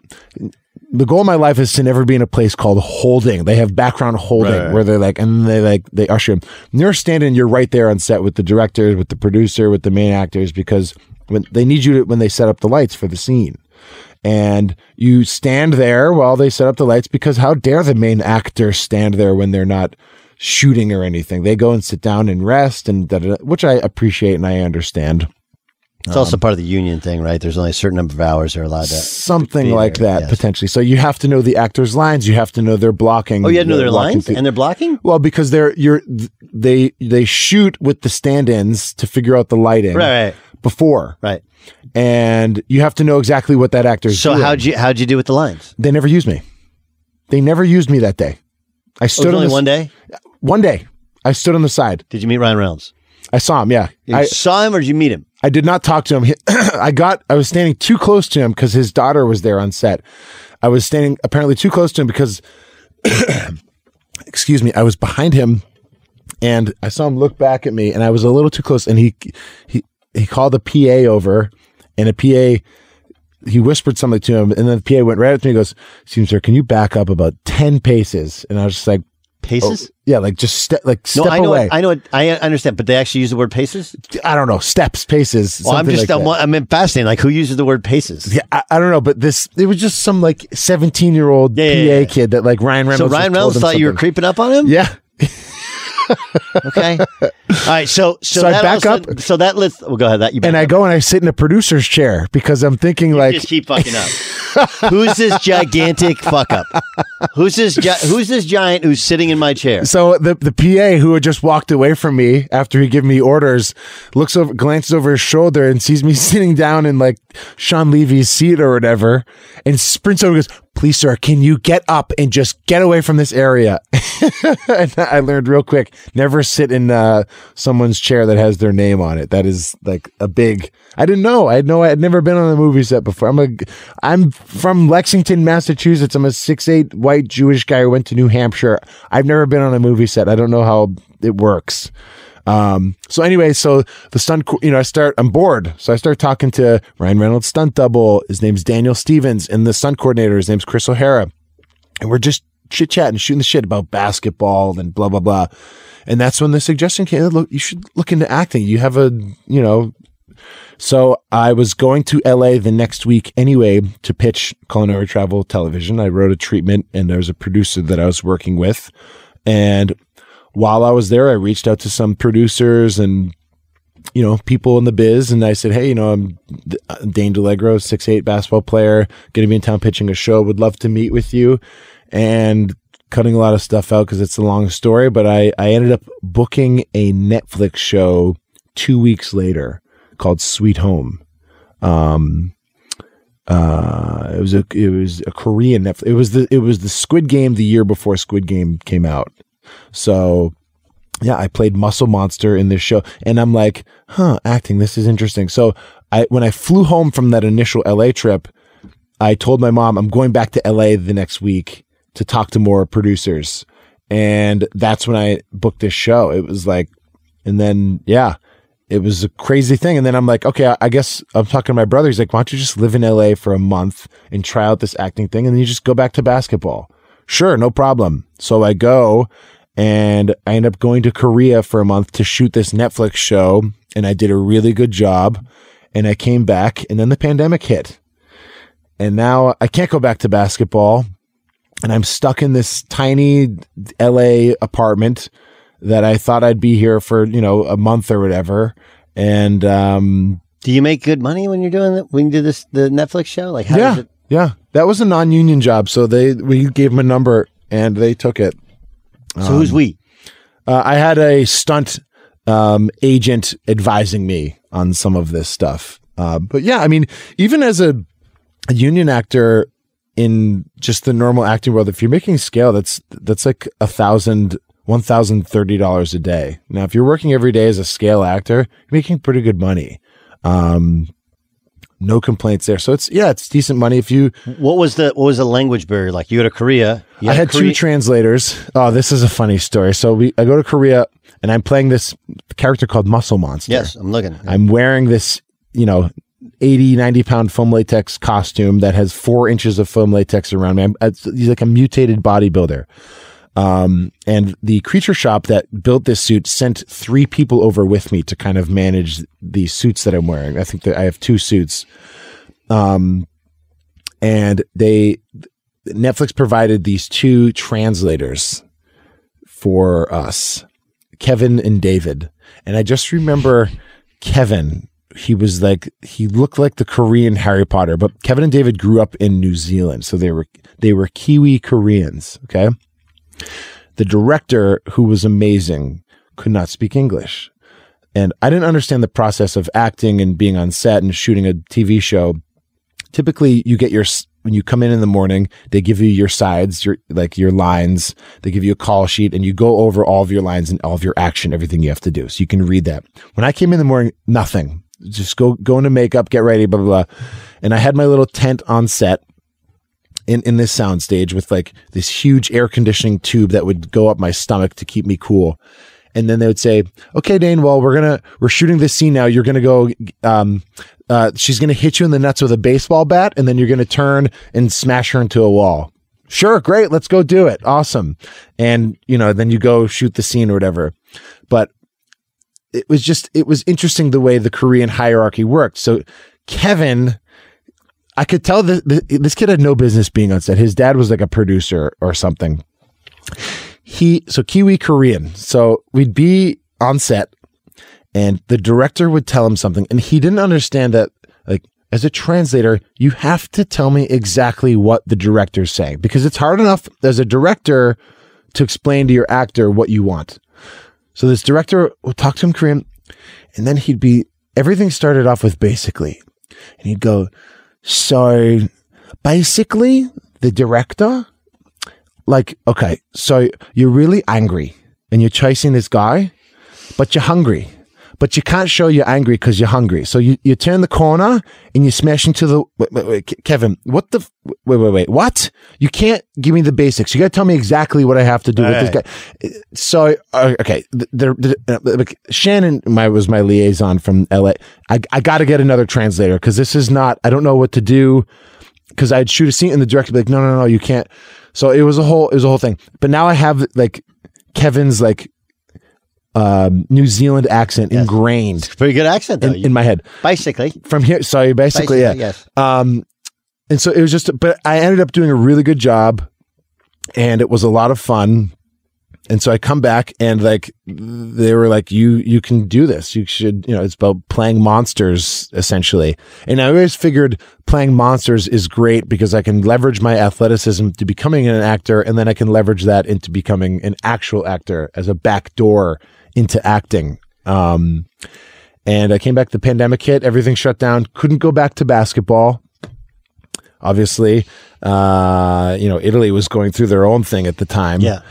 the goal of my life is to never be in a place called holding. They have background holding Right. where they're like, and they like, they usher him. When you're standing, you're right there on set with the directors, with the producer, with the main actors, because when they need you to, when they set up the lights for the scene. And you stand there while they set up the lights because how dare the main actor stand there when they're not shooting or anything? They go and sit down and rest, and da, da, da, which I appreciate and I understand. It's also um, part of the union thing, right? There's only a certain number of hours they're allowed to. something like there, that yes. potentially. So you have to know the actors' lines. You have to know their blocking. Oh, you had to know their lines through- and they're blocking. Well, because they're you're they they shoot with the stand-ins to figure out the lighting Right, right. before right, and you have to know exactly what that actor's So doing. So how'd you how'd you do with the lines? They never used me. They never used me that day. I stood Oh, it was on only the, one day. One day, I stood on the side. Did you meet Ryan Reynolds? I saw him. Yeah, You I saw him, or did you meet him? I did not talk to him. He- I got, I was standing too close to him because his daughter was there on set. I was standing apparently too close to him because, excuse me, I was behind him and I saw him look back at me and I was a little too close and he, he, he called the PA over and a PA, he whispered something to him and then the PA went right up to me and goes, me, sir, can you back up about 10 paces? And I was just like, Paces? "Oh, yeah, like just step, like step no, I know. away. It, I know. It, I understand, but they actually use the word paces. I don't know, steps, paces. Well, I'm just. like I'm. I'm fascinated. Like, who uses the word paces? Yeah, I, I don't know, but this it was just some like seventeen year old PA yeah, yeah. kid that like Ryan Reynolds. So Ryan Reynolds thought you were creeping up on him. Yeah. Okay. All right. So so, So I back also- up. So that lets. Well, go ahead. That you. And I go and I sit in a producer's chair because I'm thinking like just keep fucking up. who's this gigantic fuck up? Who's this? Gi- who's this giant who's sitting in my chair? So the the PA who had just walked away from me after he gave me orders looks over, glances over his shoulder and sees me sitting down in like Shawn Levy's seat or whatever, and sprints over and goes, "Please, sir, can you get up and just get away from this area?" and I learned real quick: never sit in uh, someone's chair that has their name on it. That is like a big. I didn't know. I had no. I had never been on a movie set before. I'm a. I'm from Lexington, Massachusetts. I'm a six eight white Jewish guy who went to New Hampshire. I've never been on a movie set. I don't know how it works. Um, so anyway, so the stunt, you know, I start, I'm bored. So I start talking to Ryan Reynolds stunt double. His name's Daniel Stevens and the stunt coordinator, his name's Chris O'Hara. And we're just chit chatting, shooting the shit about basketball and blah, blah, blah. And that's when the suggestion came, look, you should look into acting. You have a, you know, so I was going to LA the next week anyway to pitch culinary travel television. I wrote a treatment and there was a producer that I was working with. And while I was there, I reached out to some producers and you know people in the biz, and I said, "Hey, you know, I'm D- Dane DiLiegro, six eight basketball player, going to be in town pitching a show. Would love to meet with you." And cutting a lot of stuff out because it's a long story, but I I ended up booking a Netflix show two weeks later called Sweet Home. Um, uh, it was a it was a Korean Netflix. It was the it was the Squid Game the year before Squid Game came out. So yeah, I played Muscle Monster in this show, and I'm like, huh, acting. This is interesting. So I when I flew home from that initial LA trip, I told my mom I'm going back to LA the next week to talk to more producers, and that's when I booked this show. It was like, and then yeah. It was a crazy thing. And then I'm like, okay, I- guess I'm talking to my brother. He's like, why don't you just live in LA for a month and try out this acting thing? And then you just go back to basketball. Sure, no problem. So I go and I ended up going to Korea for a month to shoot this Netflix show. And I did a really good job. And I came back and then the pandemic hit. And now I can't go back to basketball. And I'm stuck in this tiny LA apartment that I thought I'd be here for, you know, a month or whatever. And um Do you make good money when you're doing the, when you do this the Netflix show? Like, how yeah, it? yeah. That was a non-union job, so they we gave them a number and they took it. So who's we? Uh, I had a stunt um, agent advising me on some of this stuff. Uh, but yeah, I mean, even as a, a union actor in just the normal acting world, if you're making scale, that's that's like a thousand, one thousand thirty dollars a day. Now, if you're working every day as a scale actor, you're making pretty good money. Um, no complaints there. So it's yeah, it's decent money if you. What was the what was the language barrier like? You go to Korea. You I had two translators. Oh, this is a funny story. So we, I go to Korea and I'm playing this character called Muscle Monster. Yes, I'm looking. I'm wearing this, you know, 80, 90 pound foam latex costume that has four inches of foam latex around me. I'm, he's like a mutated bodybuilder. Um, and the creature shop that built this suit sent three people over with me to kind of manage the suits that I'm wearing. I think that I have two suits. Um, and they, Netflix provided these two translators for us, Kevin and David. And I just remember Kevin, he was like, he looked like the Korean Harry Potter, but Kevin and David grew up in New Zealand. So they were, they were Kiwi Koreans. Okay. The director, who was amazing, could not speak English. And I didn't understand the process of acting and being on set and shooting a TV show. Typically, you get your when you come in in the morning, they give you your sides, your like your lines. They give you a call sheet, and you go over all of your lines and all of your action, everything you have to do, so you can read that. When I came in the morning, nothing. Just go go into makeup, get ready, blah blah blah. And I had my little tent on set in, in this sound stage with like this huge air conditioning tube that would go up my stomach to keep me cool. And then they would say, okay, Dane, well, we're to, we're shooting this scene now. You're to go, um, uh, she's to hit you in the nuts with a baseball bat and then you're to turn and smash her into a wall. Sure. Great. Let's go do it. Awesome. And, you know, then you go shoot the scene or whatever. But it was just, it was interesting the way the Korean hierarchy worked. So Kevin, I could tell that this kid had no business being on set. His dad was like a producer or something. He so Kiwi Korean. So we'd be on set and the director would tell him something and he didn't understand that like as a translator, you have to tell me exactly what the director's saying because it's hard enough as a director to explain to your actor what you want. So this director would talk to him Korean and then he'd be everything started off with basically and he'd go so basically, the director, like, okay, so you're really angry and you're chasing this guy, but you're hungry. But you can't show you're angry because you're hungry. So you, you turn the corner and you smash into the. Wait, wait, wait, Kevin, what the. Wait, wait, wait. What? You can't give me the basics. You got to tell me exactly what I have to do All with right. this guy. So, uh, okay. The, the, the, uh, Shannon my, was my liaison from LA. I, I got to get another translator because this is not. I don't know what to do because I'd shoot a scene and the director would be like, no, no, no, you can't. So it was a whole, it was a whole thing. But now I have like Kevin's like um, New Zealand accent ingrained. Pretty good accent though. in, in my head. Basically, From here, sorry, basically, Basically, yeah. yes. Um, and so it was just, but I ended up doing a really good job, and it was a lot of fun. And so I come back and like they were like, you you can do this. You should, you know, it's about playing monsters essentially. And I always figured playing monsters is great because I can leverage my athleticism to becoming an actor, and then I can leverage that into becoming an actual actor as a back door into acting. Um, and I came back. The pandemic hit. Everything shut down. Couldn't go back to basketball obviously. Uh, you know, Italy was going through their own thing at the time. Yeah.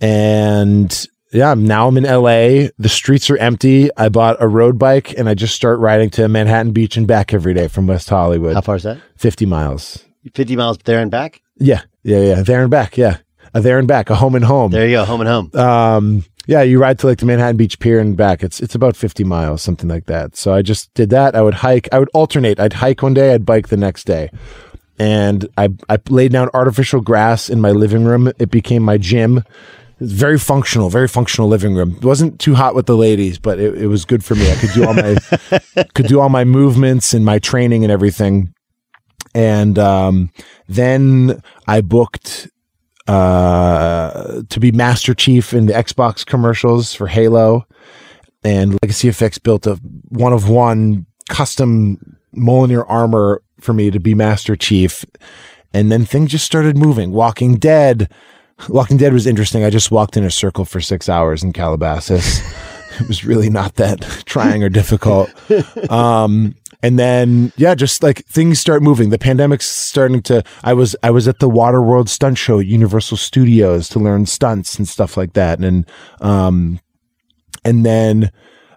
And yeah, now I'm in LA. The streets are empty. I bought a road bike and I just start riding to Manhattan Beach and back every day from West Hollywood. How far is that? 50 miles. 50 miles there and back. Yeah. Yeah. Yeah. There and back. Yeah. A there and back, a home and home. There you go, home and home. Um, yeah, you ride to like the Manhattan Beach Pier and back. It's it's about 50 miles, something like that. So I just did that. I would hike. I would alternate. I'd hike one day, I'd bike the next day. And I I laid down artificial grass in my living room. It became my gym. It's very functional, very functional living room. It wasn't too hot with the ladies, but it, it was good for me. I could do all my could do all my movements and my training and everything. And um, then I booked uh, to be Master Chief in the Xbox commercials for Halo, and Legacy Effects built a one of one custom Mjolnir armor for me to be Master Chief, and then things just started moving. Walking Dead, Walking Dead was interesting. I just walked in a circle for six hours in Calabasas. it was really not that trying or difficult. Um, and then yeah, just like things start moving. The pandemic's starting to. I was I was at the Waterworld stunt show at Universal Studios to learn stunts and stuff like that, and um, and then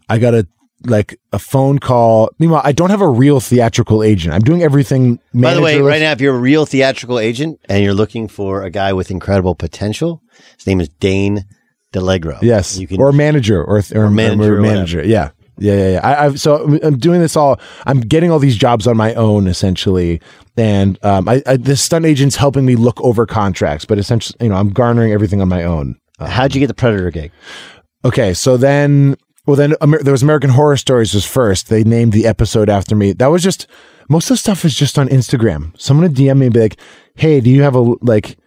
I got a like a phone call. Meanwhile, I don't have a real theatrical agent. I'm doing everything. By the way, right now, if you're a real theatrical agent and you're looking for a guy with incredible potential, his name is Dane DiLiegro. yes, you can or manager or or, Or manager or manager. Yeah, Yeah, yeah, yeah. I, I've so I'm- doing this all. I'm getting all these jobs on my own essentially, and um, I, I this stunt agent's helping me look over contracts, but essentially, you know, I'm garnering everything on my own. How'd you get the Predator gig? Okay, so then, well, then Amer- there was American Horror Stories was first. They named the episode after me. That was just most of the stuff is just on Instagram. Someone would DM me and be like, "Hey, do you have a like?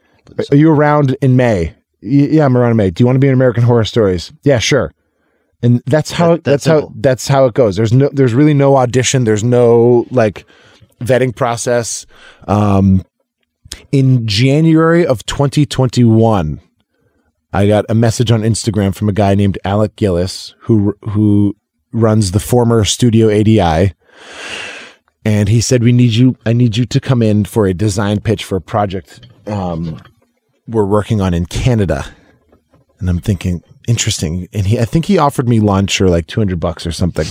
Are you around in May? Yeah, I'm around in May. Do you want to be in American Horror Stories? Yeah, sure." And that's how that's, how that's how it goes. There's no there's really no audition. There's no like vetting process. Um, in January of 2021, I got a message on Instagram from a guy named Alec Gillis who who runs the former Studio ADI. And he said, "We need you. I need you to come in for a design pitch for a project um, we're working on in Canada." And I'm thinking, interesting. And he, I think he offered me lunch or like 200 bucks or something.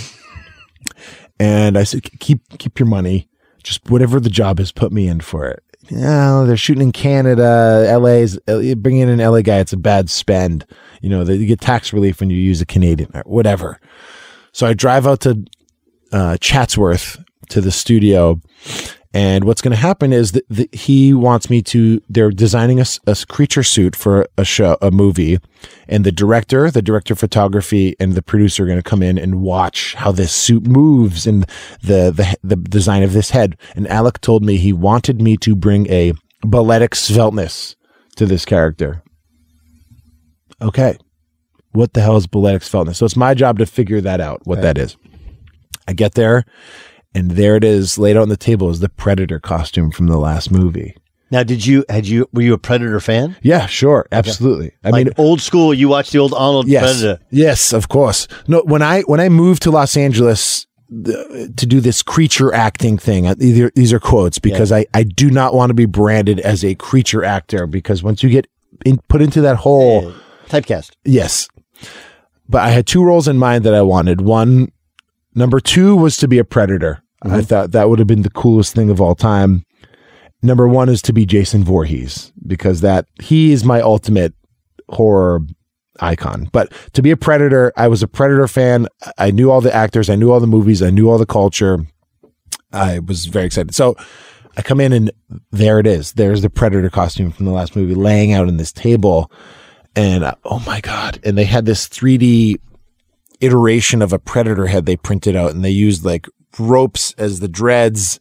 And I said, keep keep your money. Just whatever the job is, put me in for it. Yeah, they're shooting in Canada. LA's bringing in an LA guy. It's a bad spend. You know, you get tax relief when you use a Canadian or whatever. So I drive out to uh, Chatsworth to the studio, and what's going to happen is that, that he wants me to. They're designing a creature suit for a show, a movie, and the director, the director of photography, and the producer are going to come in and watch how this suit moves and the the the design of this head. And Alec told me he wanted me to bring a balletic sveltness to this character. Okay, what the hell is balletic sveltness? So it's my job to figure that out. What that is. I get there, and there it is, laid out on the table is the Predator costume from the last movie. Now, did you had you were you a Predator fan? Yeah, sure, absolutely. I Like mean, old school. You watched the old Arnold yes, Predator. yes, of course. No, when I when I moved to Los Angeles the, to do this creature acting thing, uh, these are quotes because I I do not want to be branded as a creature actor because once you get in, put into that hole, typecast. Yes, but I had two roles in mind that I wanted. One, number two was to be a predator. I thought that would have been the coolest thing of all time. Number one is to be Jason Voorhees because that he is my ultimate horror icon. But to be a predator, I was a predator fan. I knew all the actors, I knew all the movies, I knew all the culture. I was very excited. So I come in and there it is. There's the predator costume from the last movie laying out in this table. And uh, oh my God. And they had this 3D iteration of a predator head they printed out and they used like ropes as the dreads.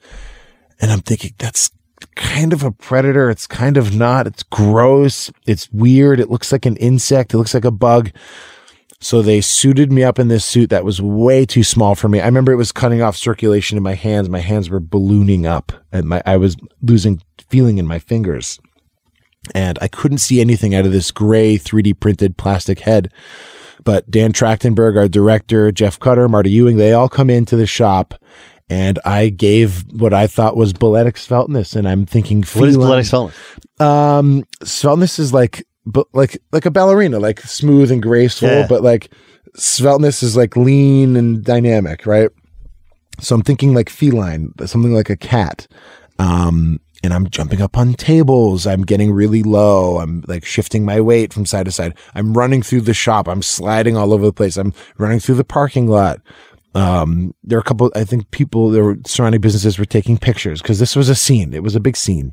And I'm thinking, that's kind of a predator. It's kind of not. It's gross. It's weird. It looks like an insect. It looks like a bug. So they suited me up in this suit that was way too small for me. I remember it was cutting off circulation in my hands. My hands were ballooning up and my, I was losing feeling in my fingers. And I couldn't see anything out of this gray 3D printed plastic head. But Dan Trachtenberg, our director, Jeff Cutter, Marty Ewing, they all come into the shop and I gave what I thought was balletic sveltness. And I'm thinking, What is balletic sveltness? Um, sveltness is like, but like, like a ballerina, like smooth and graceful, Yeah. but like sveltness is like lean and dynamic, right? So I'm thinking like feline, something like a cat. Um, and I'm jumping up on tables. I'm getting really low. I'm like shifting my weight from side to side. I'm running through the shop. I'm sliding all over the place. I'm running through the parking lot. Um, there are a couple, I think people, there were surrounding businesses were taking pictures because this was a scene. It was a big scene.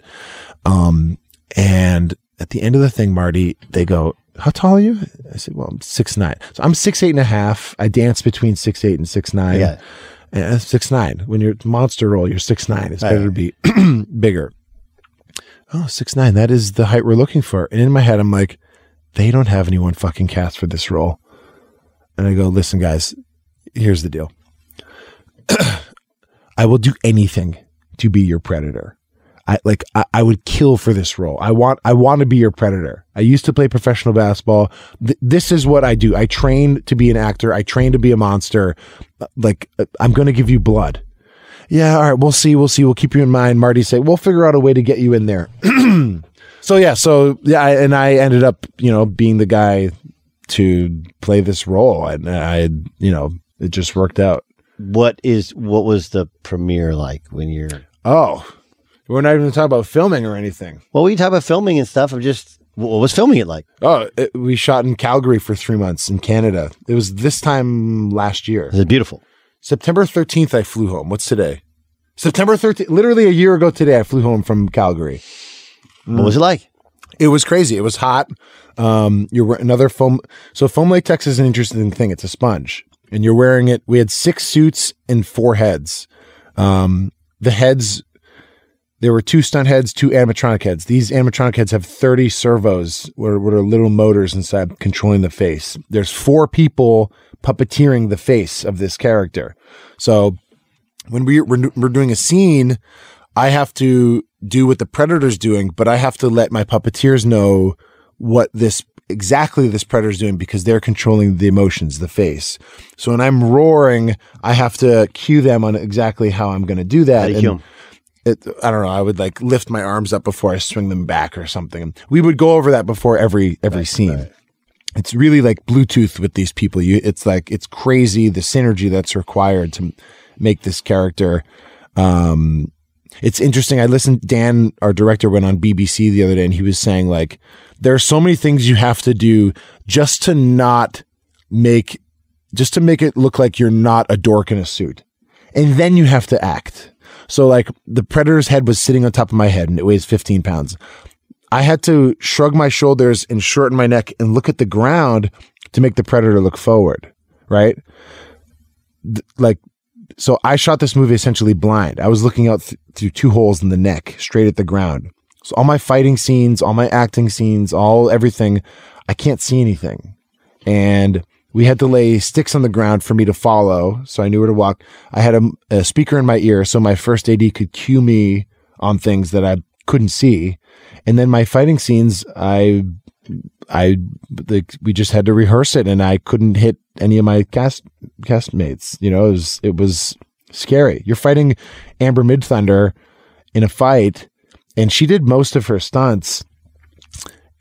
Um, and at the end of the thing, Marty, they go, how tall are you? I said, well, I'm six nine. So I'm six eight and a half. I dance between six eight and six nine. Yeah. That's uh, six nine. When you're monster roll, you're six nine. It's better to be bigger. Oh, six nine. That is the height we're looking for. And in my head, I'm like, they don't have anyone fucking cast for this role. And I go, listen, guys, here's the deal. I will do anything to be your predator. I like I, I would kill for this role. I want I want to be your predator. I used to play professional basketball. Th- this is what I do. I train to be an actor. I train to be a monster. Like uh, I'm going to give you blood. Yeah, all right, we'll see. We'll see. We'll keep you in mind. Marty said, "We'll figure out a way to get you in there." so yeah, so yeah, I, and I ended up, you know, being the guy to play this role, and I, you know, it just worked out. What is what was the premiere like when you're? Oh, we're not even talking about filming or anything. Well, we talk about filming and stuff. I'm just What was filming it like? Oh, it, we shot in Calgary for three months in Canada. It was this time last year. Is it beautiful? September 13th, I flew home. What's today? September 13th, literally a year ago today, I flew home from Calgary. What was it like? It was crazy. It was hot. Um, you're another foam. So foam latex is an interesting thing. It's a sponge, and you're wearing it. We had six suits and four heads. Um, the heads, there were two stunt heads, two animatronic heads. These animatronic heads have 30 servos, where what are little motors inside controlling the face. There's four people puppeteering the face of this character. So when we, we're, we're doing a scene, I have to do what the predator's doing, but I have to let my puppeteers know what this exactly this predator's doing because they're controlling the emotions, the face. So when I'm roaring, I have to cue them on exactly how I'm going to do that. How do you And it, I don't know. I would like lift my arms up before I swing them back or something. We would go over that before every every scene. It's really like Bluetooth with these people. You, it's like it's crazy the synergy that's required to make this character. Um, it's interesting. I listened. Dan, our director, went on BBC the other day, and he was saying like there are so many things you have to do just to not make just to make it look like you're not a dork in a suit, and then you have to act. So like the predator's head was sitting on top of my head, and it weighs 15 pounds. I had to shrug my shoulders and shorten my neck and look at the ground to make the predator look forward, right? Th- like so I shot this movie essentially blind. I was looking out th- through two holes in the neck, straight at the ground. So all my fighting scenes, all my acting scenes, all everything, I can't see anything. And we had to lay sticks on the ground for me to follow, so I knew where to walk. I had a, a speaker in my ear, so my first AD could cue me on things that I couldn't see. And then my fighting scenes, I, I, like, we just had to rehearse it, and I couldn't hit any of my cast castmates. You know, it was it was scary. You're fighting Amber Midthunder in a fight, and she did most of her stunts.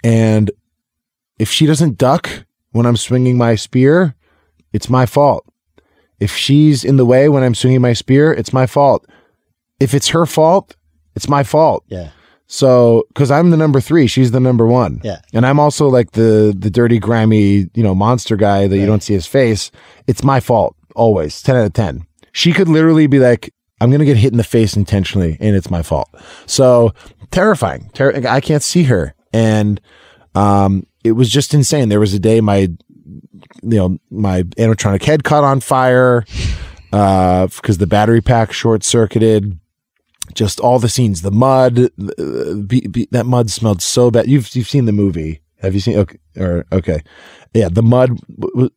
And if she doesn't duck when I'm swinging my spear, it's my fault. If she's in the way when I'm swinging my spear, it's my fault. If it's her fault, it's my fault. Yeah. So, because I'm the number three, she's the number one. Yeah. And I'm also like the the dirty, grimy, you know, monster guy that you don't see his face. It's my fault always. Ten out of ten. She could literally be like, "I'm gonna get hit in the face intentionally, and it's my fault." So terrifying. Ter- I can't see her, and um, it was just insane. There was a day my, you know, my animatronic head caught on fire uh, because the battery pack short circuited just all the scenes, the mud, uh, be, be, that mud smelled so bad. You've you've seen the movie, have you seen? Okay, or okay, yeah. The mud,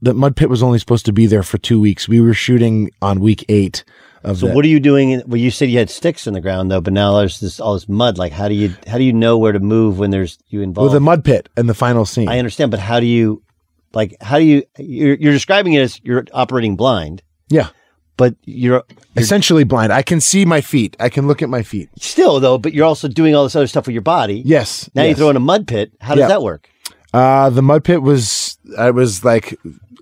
the mud pit was only supposed to be there for two weeks. We were shooting on week eight. So that. what are you doing? In, well, you said you had sticks in the ground though, but now there's this all this mud. Like, how do you how do you know where to move when there's you involved? Well, the mud pit and the final scene. I understand, but how do you, like, how do you? You're, you're describing it as you're operating blind. Yeah. But you're, essentially blind. I can see my feet. I can look at my feet. Still though, but you're also doing all this other stuff with your body. Yes. Now you yes. throw in a mud pit. How does Yeah. that work? Uh, the mud pit was I was like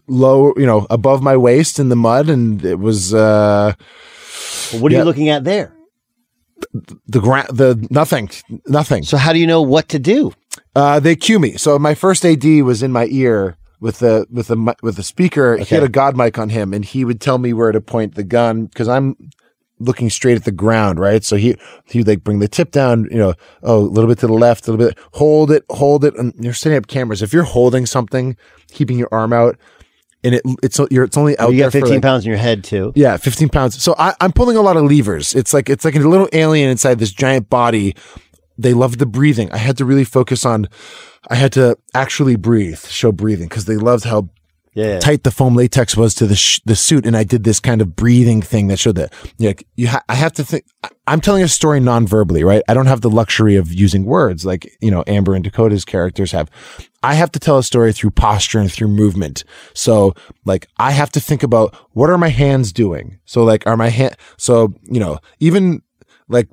low, you know, above my waist in the mud, and it was uh, what are yeah. you looking at there? the ground, the nothing, nothing. So how do you know what to do? Uh, they cue me. So my first AD was in my ear with the with the with the speaker. He had a god mic on him, and he would tell me where to point the gun because I'm looking straight at the ground, right? So he he would like bring the tip down, you know, oh, a little bit to the left, a little bit, hold it, hold it, and you're setting up cameras. If you're holding something, keeping your arm out, and it it's you're it's only out you got for 15 like- pounds in your head too. yeah, 15 pounds. So I, I'm pulling a lot of levers. It's like it's like a little alien inside this giant body. They love the breathing. I had to really focus on. I had to actually breathe, show breathing, because they loved how Yeah. tight the foam latex was to the sh- the suit, and I did this kind of breathing thing that showed that know, you ha- I have to think. I'm telling a story non-verbally, right? I don't have the luxury of using words like you know Amber and Dakota's characters have. I have to tell a story through posture and through movement. So like I have to think about what are my hands doing. So like are my hand. So you know even like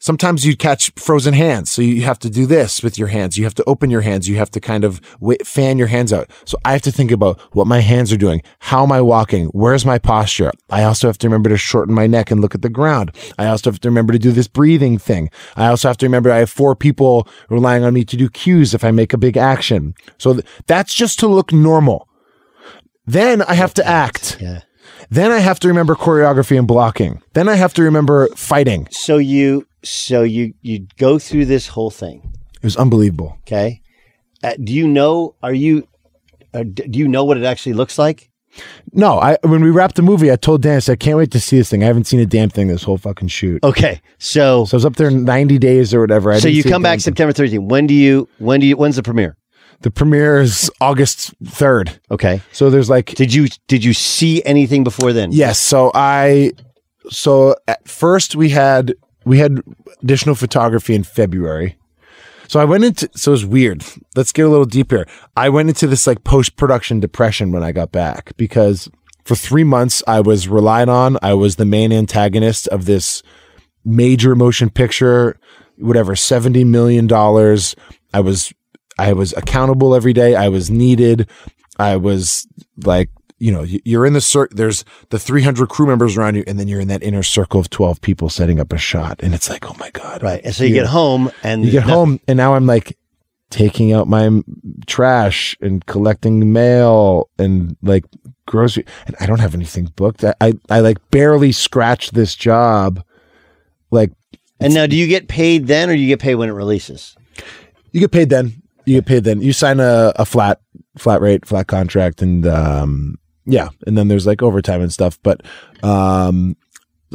sometimes you catch frozen hands. So you have to do this with your hands. You have to open your hands. You have to kind of fan your hands out. So I have to think about what my hands are doing. How am I walking? Where's my posture? I also have to remember to shorten my neck and look at the ground. I also have to remember to do this breathing thing. I also have to remember I have four people relying on me to do cues if I make a big action. So th- that's just to look normal. Then I have to act. Yeah. Then I have to remember choreography and blocking. Then I have to remember fighting. So you so you you go through this whole thing. It was unbelievable. Okay. Uh, do you know? Are you? Uh, do you know what it actually looks like? No, I when we wrapped the movie, I told Dan, I said, I can't wait to see this thing. I haven't seen a damn thing this whole fucking shoot. Okay, so so I was up there ninety days or whatever. I so you come back. September 13th. When do you? When do you? When's the premiere? The premiere is August third. Okay. So there's like, did you did you see anything before then? Yes. So I, so at first we had we had additional photography in February. So I went into so it's weird. Let's get a little deeper. I went into this like post production depression when I got back because for three months I was relied on. I was the main antagonist of this major motion picture, whatever, seventy million dollars. I was I was accountable every day. I was needed. I was like, you know, you're in the circle. there's the 300 crew members around you, and then you're in that inner circle of 12 people setting up a shot, and it's like, oh my god, Right. And so you get home and you get home, and now I'm like taking out my trash and collecting mail and like grocery, and I don't have anything booked. I I, I like barely scratched this job, like. And now, do you get paid then, or do you get paid when it releases? You get paid then. You get paid then. You sign a, a flat flat rate, flat contract, and um, yeah, and then there's like overtime and stuff. But um,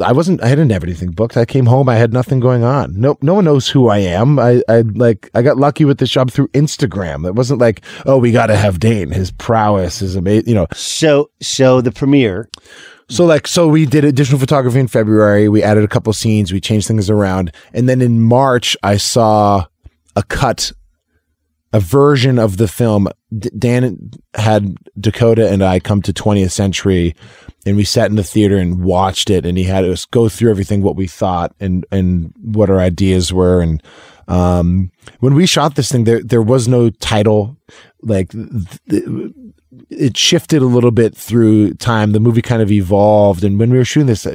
I wasn't. I didn't have anything booked. I came home. I had nothing going on. No, no one knows who I am. I, I like. I got lucky with this job through Instagram. It wasn't like, oh, we got to have Dane. His prowess is amazing. You know. So, so the premiere. So like, so we did additional photography in February. We added a couple scenes. We changed things around, and then in March, I saw a cut a version of the film. D- Dan had Dakota and I come to 20th Century, and we sat in the theater and watched it. And he had us go through everything, what we thought, and and what our ideas were. And um, when we shot this thing, there there was no title. Like th- it shifted a little bit through time. The movie kind of evolved, and when we were shooting this,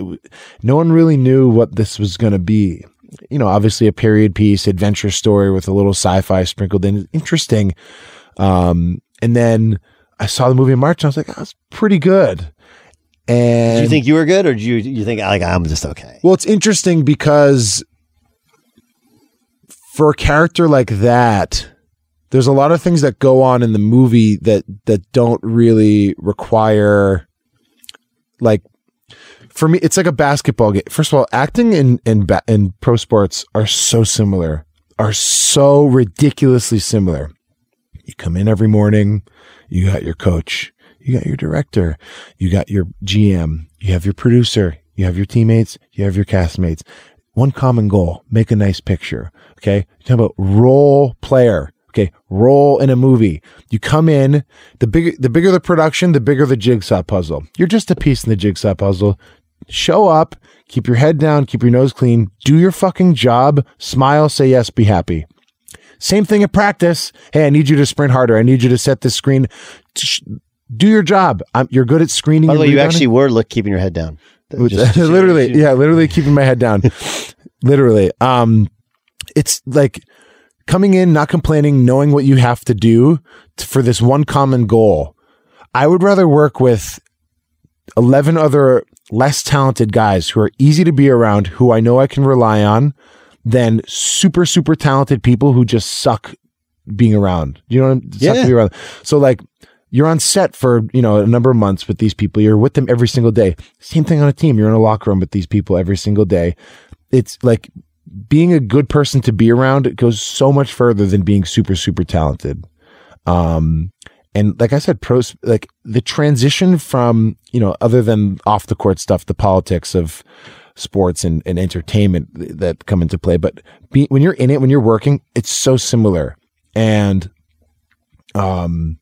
no one really knew what this was going to be you know, obviously a period piece, adventure story with a little sci-fi sprinkled in. Interesting. Um, and then I saw the movie in March and I was like, oh, that's pretty good. And Do you think you were good, or do you you think like I'm just okay? well, it's interesting because for a character like that, there's a lot of things that go on in the movie that that don't really require like for me it's like a basketball game. First of all, acting and and ba- and pro sports are so similar. Are so ridiculously similar. You come in every morning, you got your coach, you got your director, you got your GM, you have your producer, you have your teammates, you have your castmates. One common goal, make a nice picture. Okay. You're talking about role player. Okay. Role in a movie. You come in, the bigger, the bigger the production, the bigger the jigsaw puzzle. You're just a piece in the jigsaw puzzle. Show up, keep your head down, keep your nose clean, do your fucking job, smile, say yes, be happy. Same thing at practice. Hey, I need you to sprint harder. I need you to set this screen. Do your job. I'm, you're good at screening. By the way, you actually were look, keeping your head down. Just- literally, yeah, literally keeping my head down. literally. Um, it's like coming in, not complaining, knowing what you have to do t- for this one common goal. I would rather work with 11 other less talented guys who are easy to be around, who I know I can rely on, than super, super talented people who just suck being around. You know what I'm suck Yeah. to be around. So like you're on set for, you know, a number of months with these people. You're with them every single day. Same thing on a team. You're in a locker room with these people every single day. It's like being a good person to be around it goes so much further than being super, super talented. Um, and like I said, pros, like the transition from, you know, other than off the court stuff, the politics of sports and, and entertainment that come into play. But be, when you're in it, when you're working, it's so similar. And, um,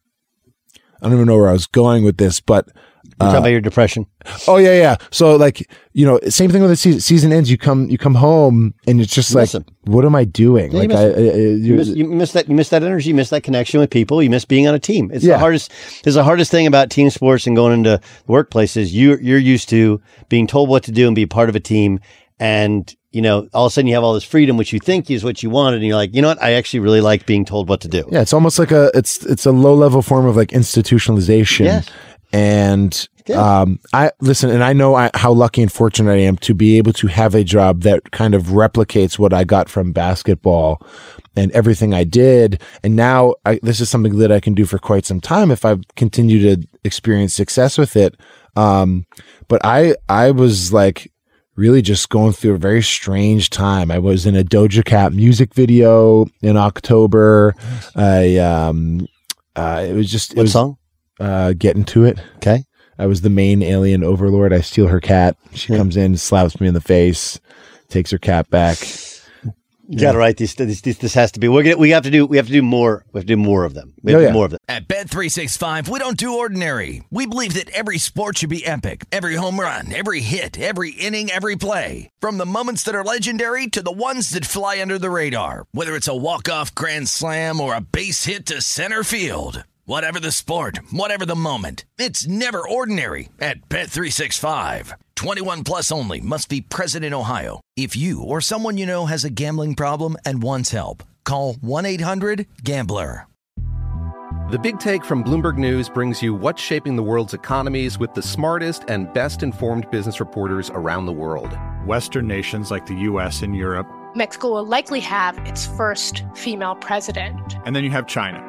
I don't even know where I was going with this, but You talking Uh, about your depression? Oh yeah, yeah. So like you know, same thing with the season. Season ends, you come you come home, and it's just You like, what am I doing? Yeah, you like miss I. I- I- You miss, you miss that. You miss that energy. You miss that connection with people. You miss being on a team. It's Yeah. the hardest. It's the hardest thing about team sports and going into workplaces. you you're used to being told what to do and be part of a team, and you know all of a sudden you have all this freedom, which you think is what you wanted, and you're like, you know what? I actually really like being told what to do. Yeah, it's almost like a it's it's a low level form of like institutionalization. Yes. And um, I listen, and I know I, how lucky and fortunate I am to be able to have a job that kind of replicates what I got from basketball and everything I did. And now I, this is something that I can do for quite some time if I continue to experience success with it. Um, but I I was like really just going through a very strange time. I was in a Doja Cat music video in October. I um uh it was just it What was, song? Uh Get Into It. Okay. I was the main alien overlord. I steal her cat. She comes in, slaps me in the face, takes her cat back. You got to write these, these. This this has to be. We're gonna. We have to do. We have to do more. We have to do more of them. We have Oh, to yeah. do more of them. At Bet365, we don't do ordinary. We believe that every sport should be epic. Every home run, every hit, every inning, every play. From the moments that are legendary to the ones that fly under the radar. Whether it's a walk-off grand slam or a base hit to center field. Whatever the sport, whatever the moment. It's never ordinary at Bet365. 21 plus only must be present in Ohio. If you or someone you know has a gambling problem and wants help, call 1-800-GAMBLER. The Big Take from Bloomberg News brings you what's shaping the world's economies with the smartest and best informed business reporters around the world. Western nations like the US and Europe. Mexico will likely have its first female president. And then you have China.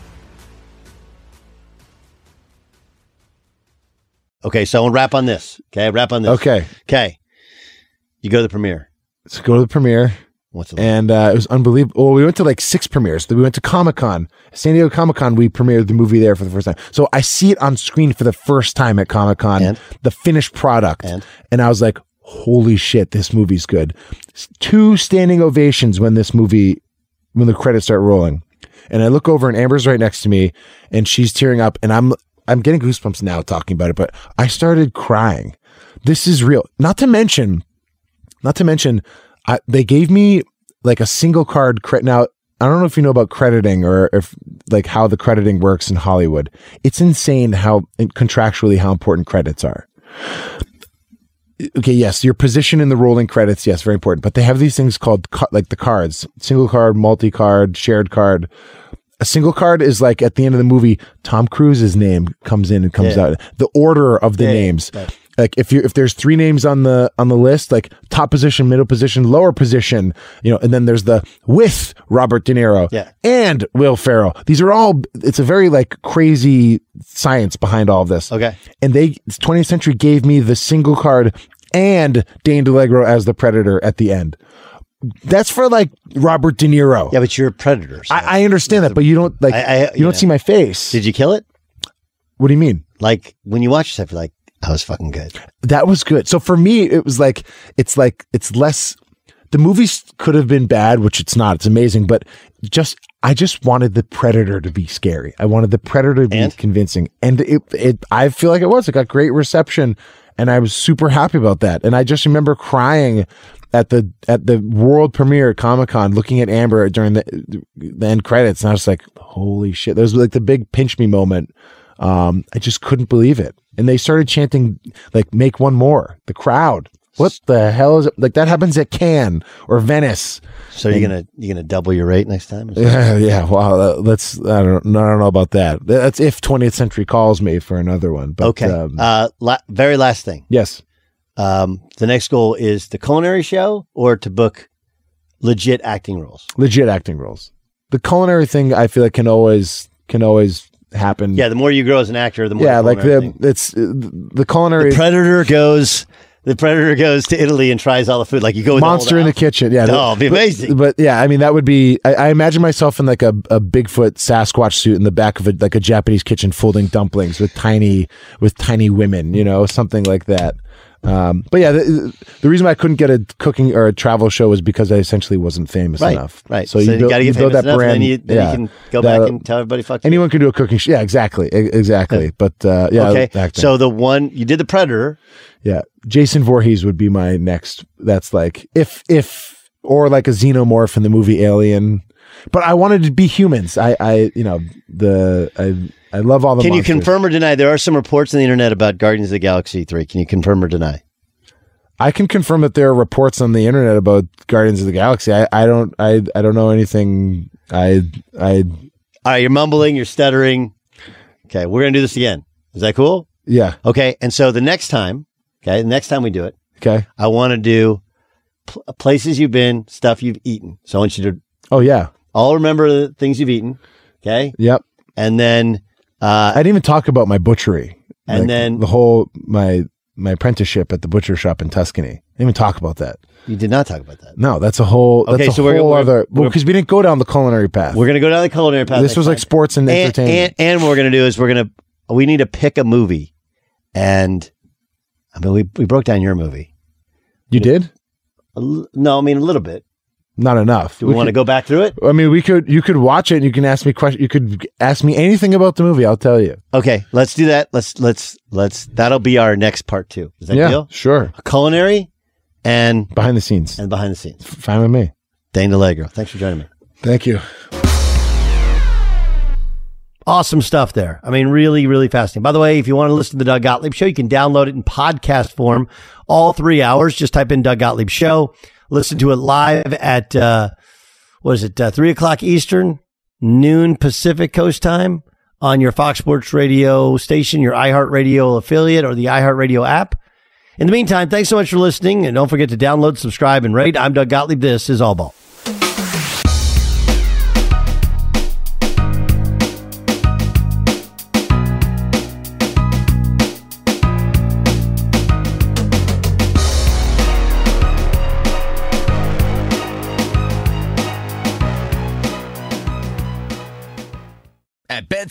Okay, so I'll wrap on this. Okay, wrap on this. Okay. Okay. You go to the premiere. Let's go to the premiere. What's it and uh, it was unbelievable. Well, we went to like six premieres. We went to Comic Con, San Diego Comic Con. We premiered the movie there for the first time. So I see it on screen for the first time at Comic Con, the finished product, and? I was like, holy shit, this movie's good. Two standing ovations when this movie, when the credits start rolling. And I look over and Amber's right next to me and she's tearing up and I'm, I'm getting goosebumps now talking about it, but I started crying. This is real. Not to mention, not to mention, I, they gave me like a single card credit. Now, I don't know if you know about crediting or if like how the crediting works in Hollywood. It's insane how contractually how important credits are okay, yes, your position in the rolling credits, yes, very important. But they have these things called like the cards, single card, multi card, shared card. A single card is like at the end of the movie, Tom Cruise's name comes in and comes yeah. out. The order of the yeah, names. Right like if you if there's three names on the on the list like top position middle position lower position you know and then there's the with robert de niro yeah. and will ferrell these are all it's a very like crazy science behind all of this okay and they 20th century gave me the single card and dane DiLiegro as the predator at the end that's for like Robert De Niro. Yeah, but you're a predator. So I, I, understand that, but you don't like I, I, you, you, don't see my face. Did you kill it? What do you mean? Like when you watch stuff, you're like, that was fucking good. That was good. So for me, it was like it's like it's less. The movie could have been bad, which it's not. It's amazing, but just I just wanted the Predator to be scary. I wanted the Predator to be and? convincing, and it it I feel like it was. It got great reception, and I was super happy about that. And I just remember crying at the at the world premiere at Comic Con, looking at Amber during the the end credits, and I was like, "Holy shit!" There was like the big pinch me moment. Um, I just couldn't believe it and they started chanting like "Make one more." The crowd. What the hell is it? Like that happens at Cannes or Venice. So you're gonna you're gonna double your rate next time? Yeah, yeah. Well, let's. I don't. I don't know about that. That's if 20th Century calls me for another one. But, okay. Um, uh, la- very last thing. Yes. Um, the next goal is the culinary show or to book legit acting roles. Legit acting roles. The culinary thing, I feel like can always can always happen. Yeah, the more you grow as an actor, the more. Yeah, like the it's uh, the culinary. The predator goes. The predator goes to Italy and tries all the food. Like you go monster the in the kitchen. Yeah, oh, be amazing. But, but, yeah, I mean that would be. I, I, imagine myself in like a, a Bigfoot Sasquatch suit in the back of a, like a Japanese kitchen, folding dumplings with tiny with tiny women. You know, something like that. Um, but yeah, the, the, reason why I couldn't get a cooking or a travel show was because I essentially wasn't famous right, enough. Right. So, so you, you got to get famous that enough, brand. Then you, then yeah, you can go that, back and tell everybody fuck. Anyone you. can do a cooking show. Yeah, exactly, exactly. But uh, yeah. Okay. So the one you did the Predator. Yeah, Jason Voorhees would be my next. That's like if if or like a xenomorph in the movie Alien. But I wanted to be humans. I I you know the I I love all the. Can monsters. you confirm or deny? There are some reports on the internet about Guardians of the Galaxy three. Can you confirm or deny? I can confirm that there are reports on the internet about Guardians of the Galaxy. I, I don't I I don't know anything. I I. All right, you're mumbling. You're stuttering. Okay, we're gonna do this again. Is that cool? Yeah. Okay, and so the next time, okay, the next time we do it, okay, I want to do pl- places you've been, stuff you've eaten. So I want you to. Oh yeah. All remember the things you've eaten. Okay. Yep. And then uh, I didn't even talk about my butchery. And like then the whole my my apprenticeship at the butcher shop in Tuscany. I didn't even talk about that. You did not talk about that. No, that's a whole. That's okay, a so whole we're, other. Well, because we didn't go down the culinary path. We're gonna go down the culinary path. This was like sports and, and entertainment. And, and, what we're gonna do is we're gonna we need to pick a movie, and I mean we we broke down your movie. You did? No, I mean a little bit not enough. Do we, we want to go back through it? I mean, we could. You could watch it. and You can ask me questions. You could ask me anything about the movie. I'll tell you. Okay, let's do that. Let's let's let's. That'll be our next part two. Is that yeah, deal? Sure. Culinary and behind the scenes and behind the scenes. Fine with me. Dane DiLiegro. Thanks for joining me. Thank you. Awesome stuff there. I mean, really, really fascinating. By the way, if you want to listen to the Doug Gottlieb Show, you can download it in podcast form, all three hours. Just type in Doug Gottlieb Show. Listen to it live at uh, what is it, uh, 3 o'clock Eastern, noon Pacific Coast time on your Fox Sports Radio station, your iHeartRadio affiliate, or the iHeartRadio app. In the meantime, thanks so much for listening, and don't forget to download, subscribe, and rate. I'm Doug Gottlieb. This is All Ball.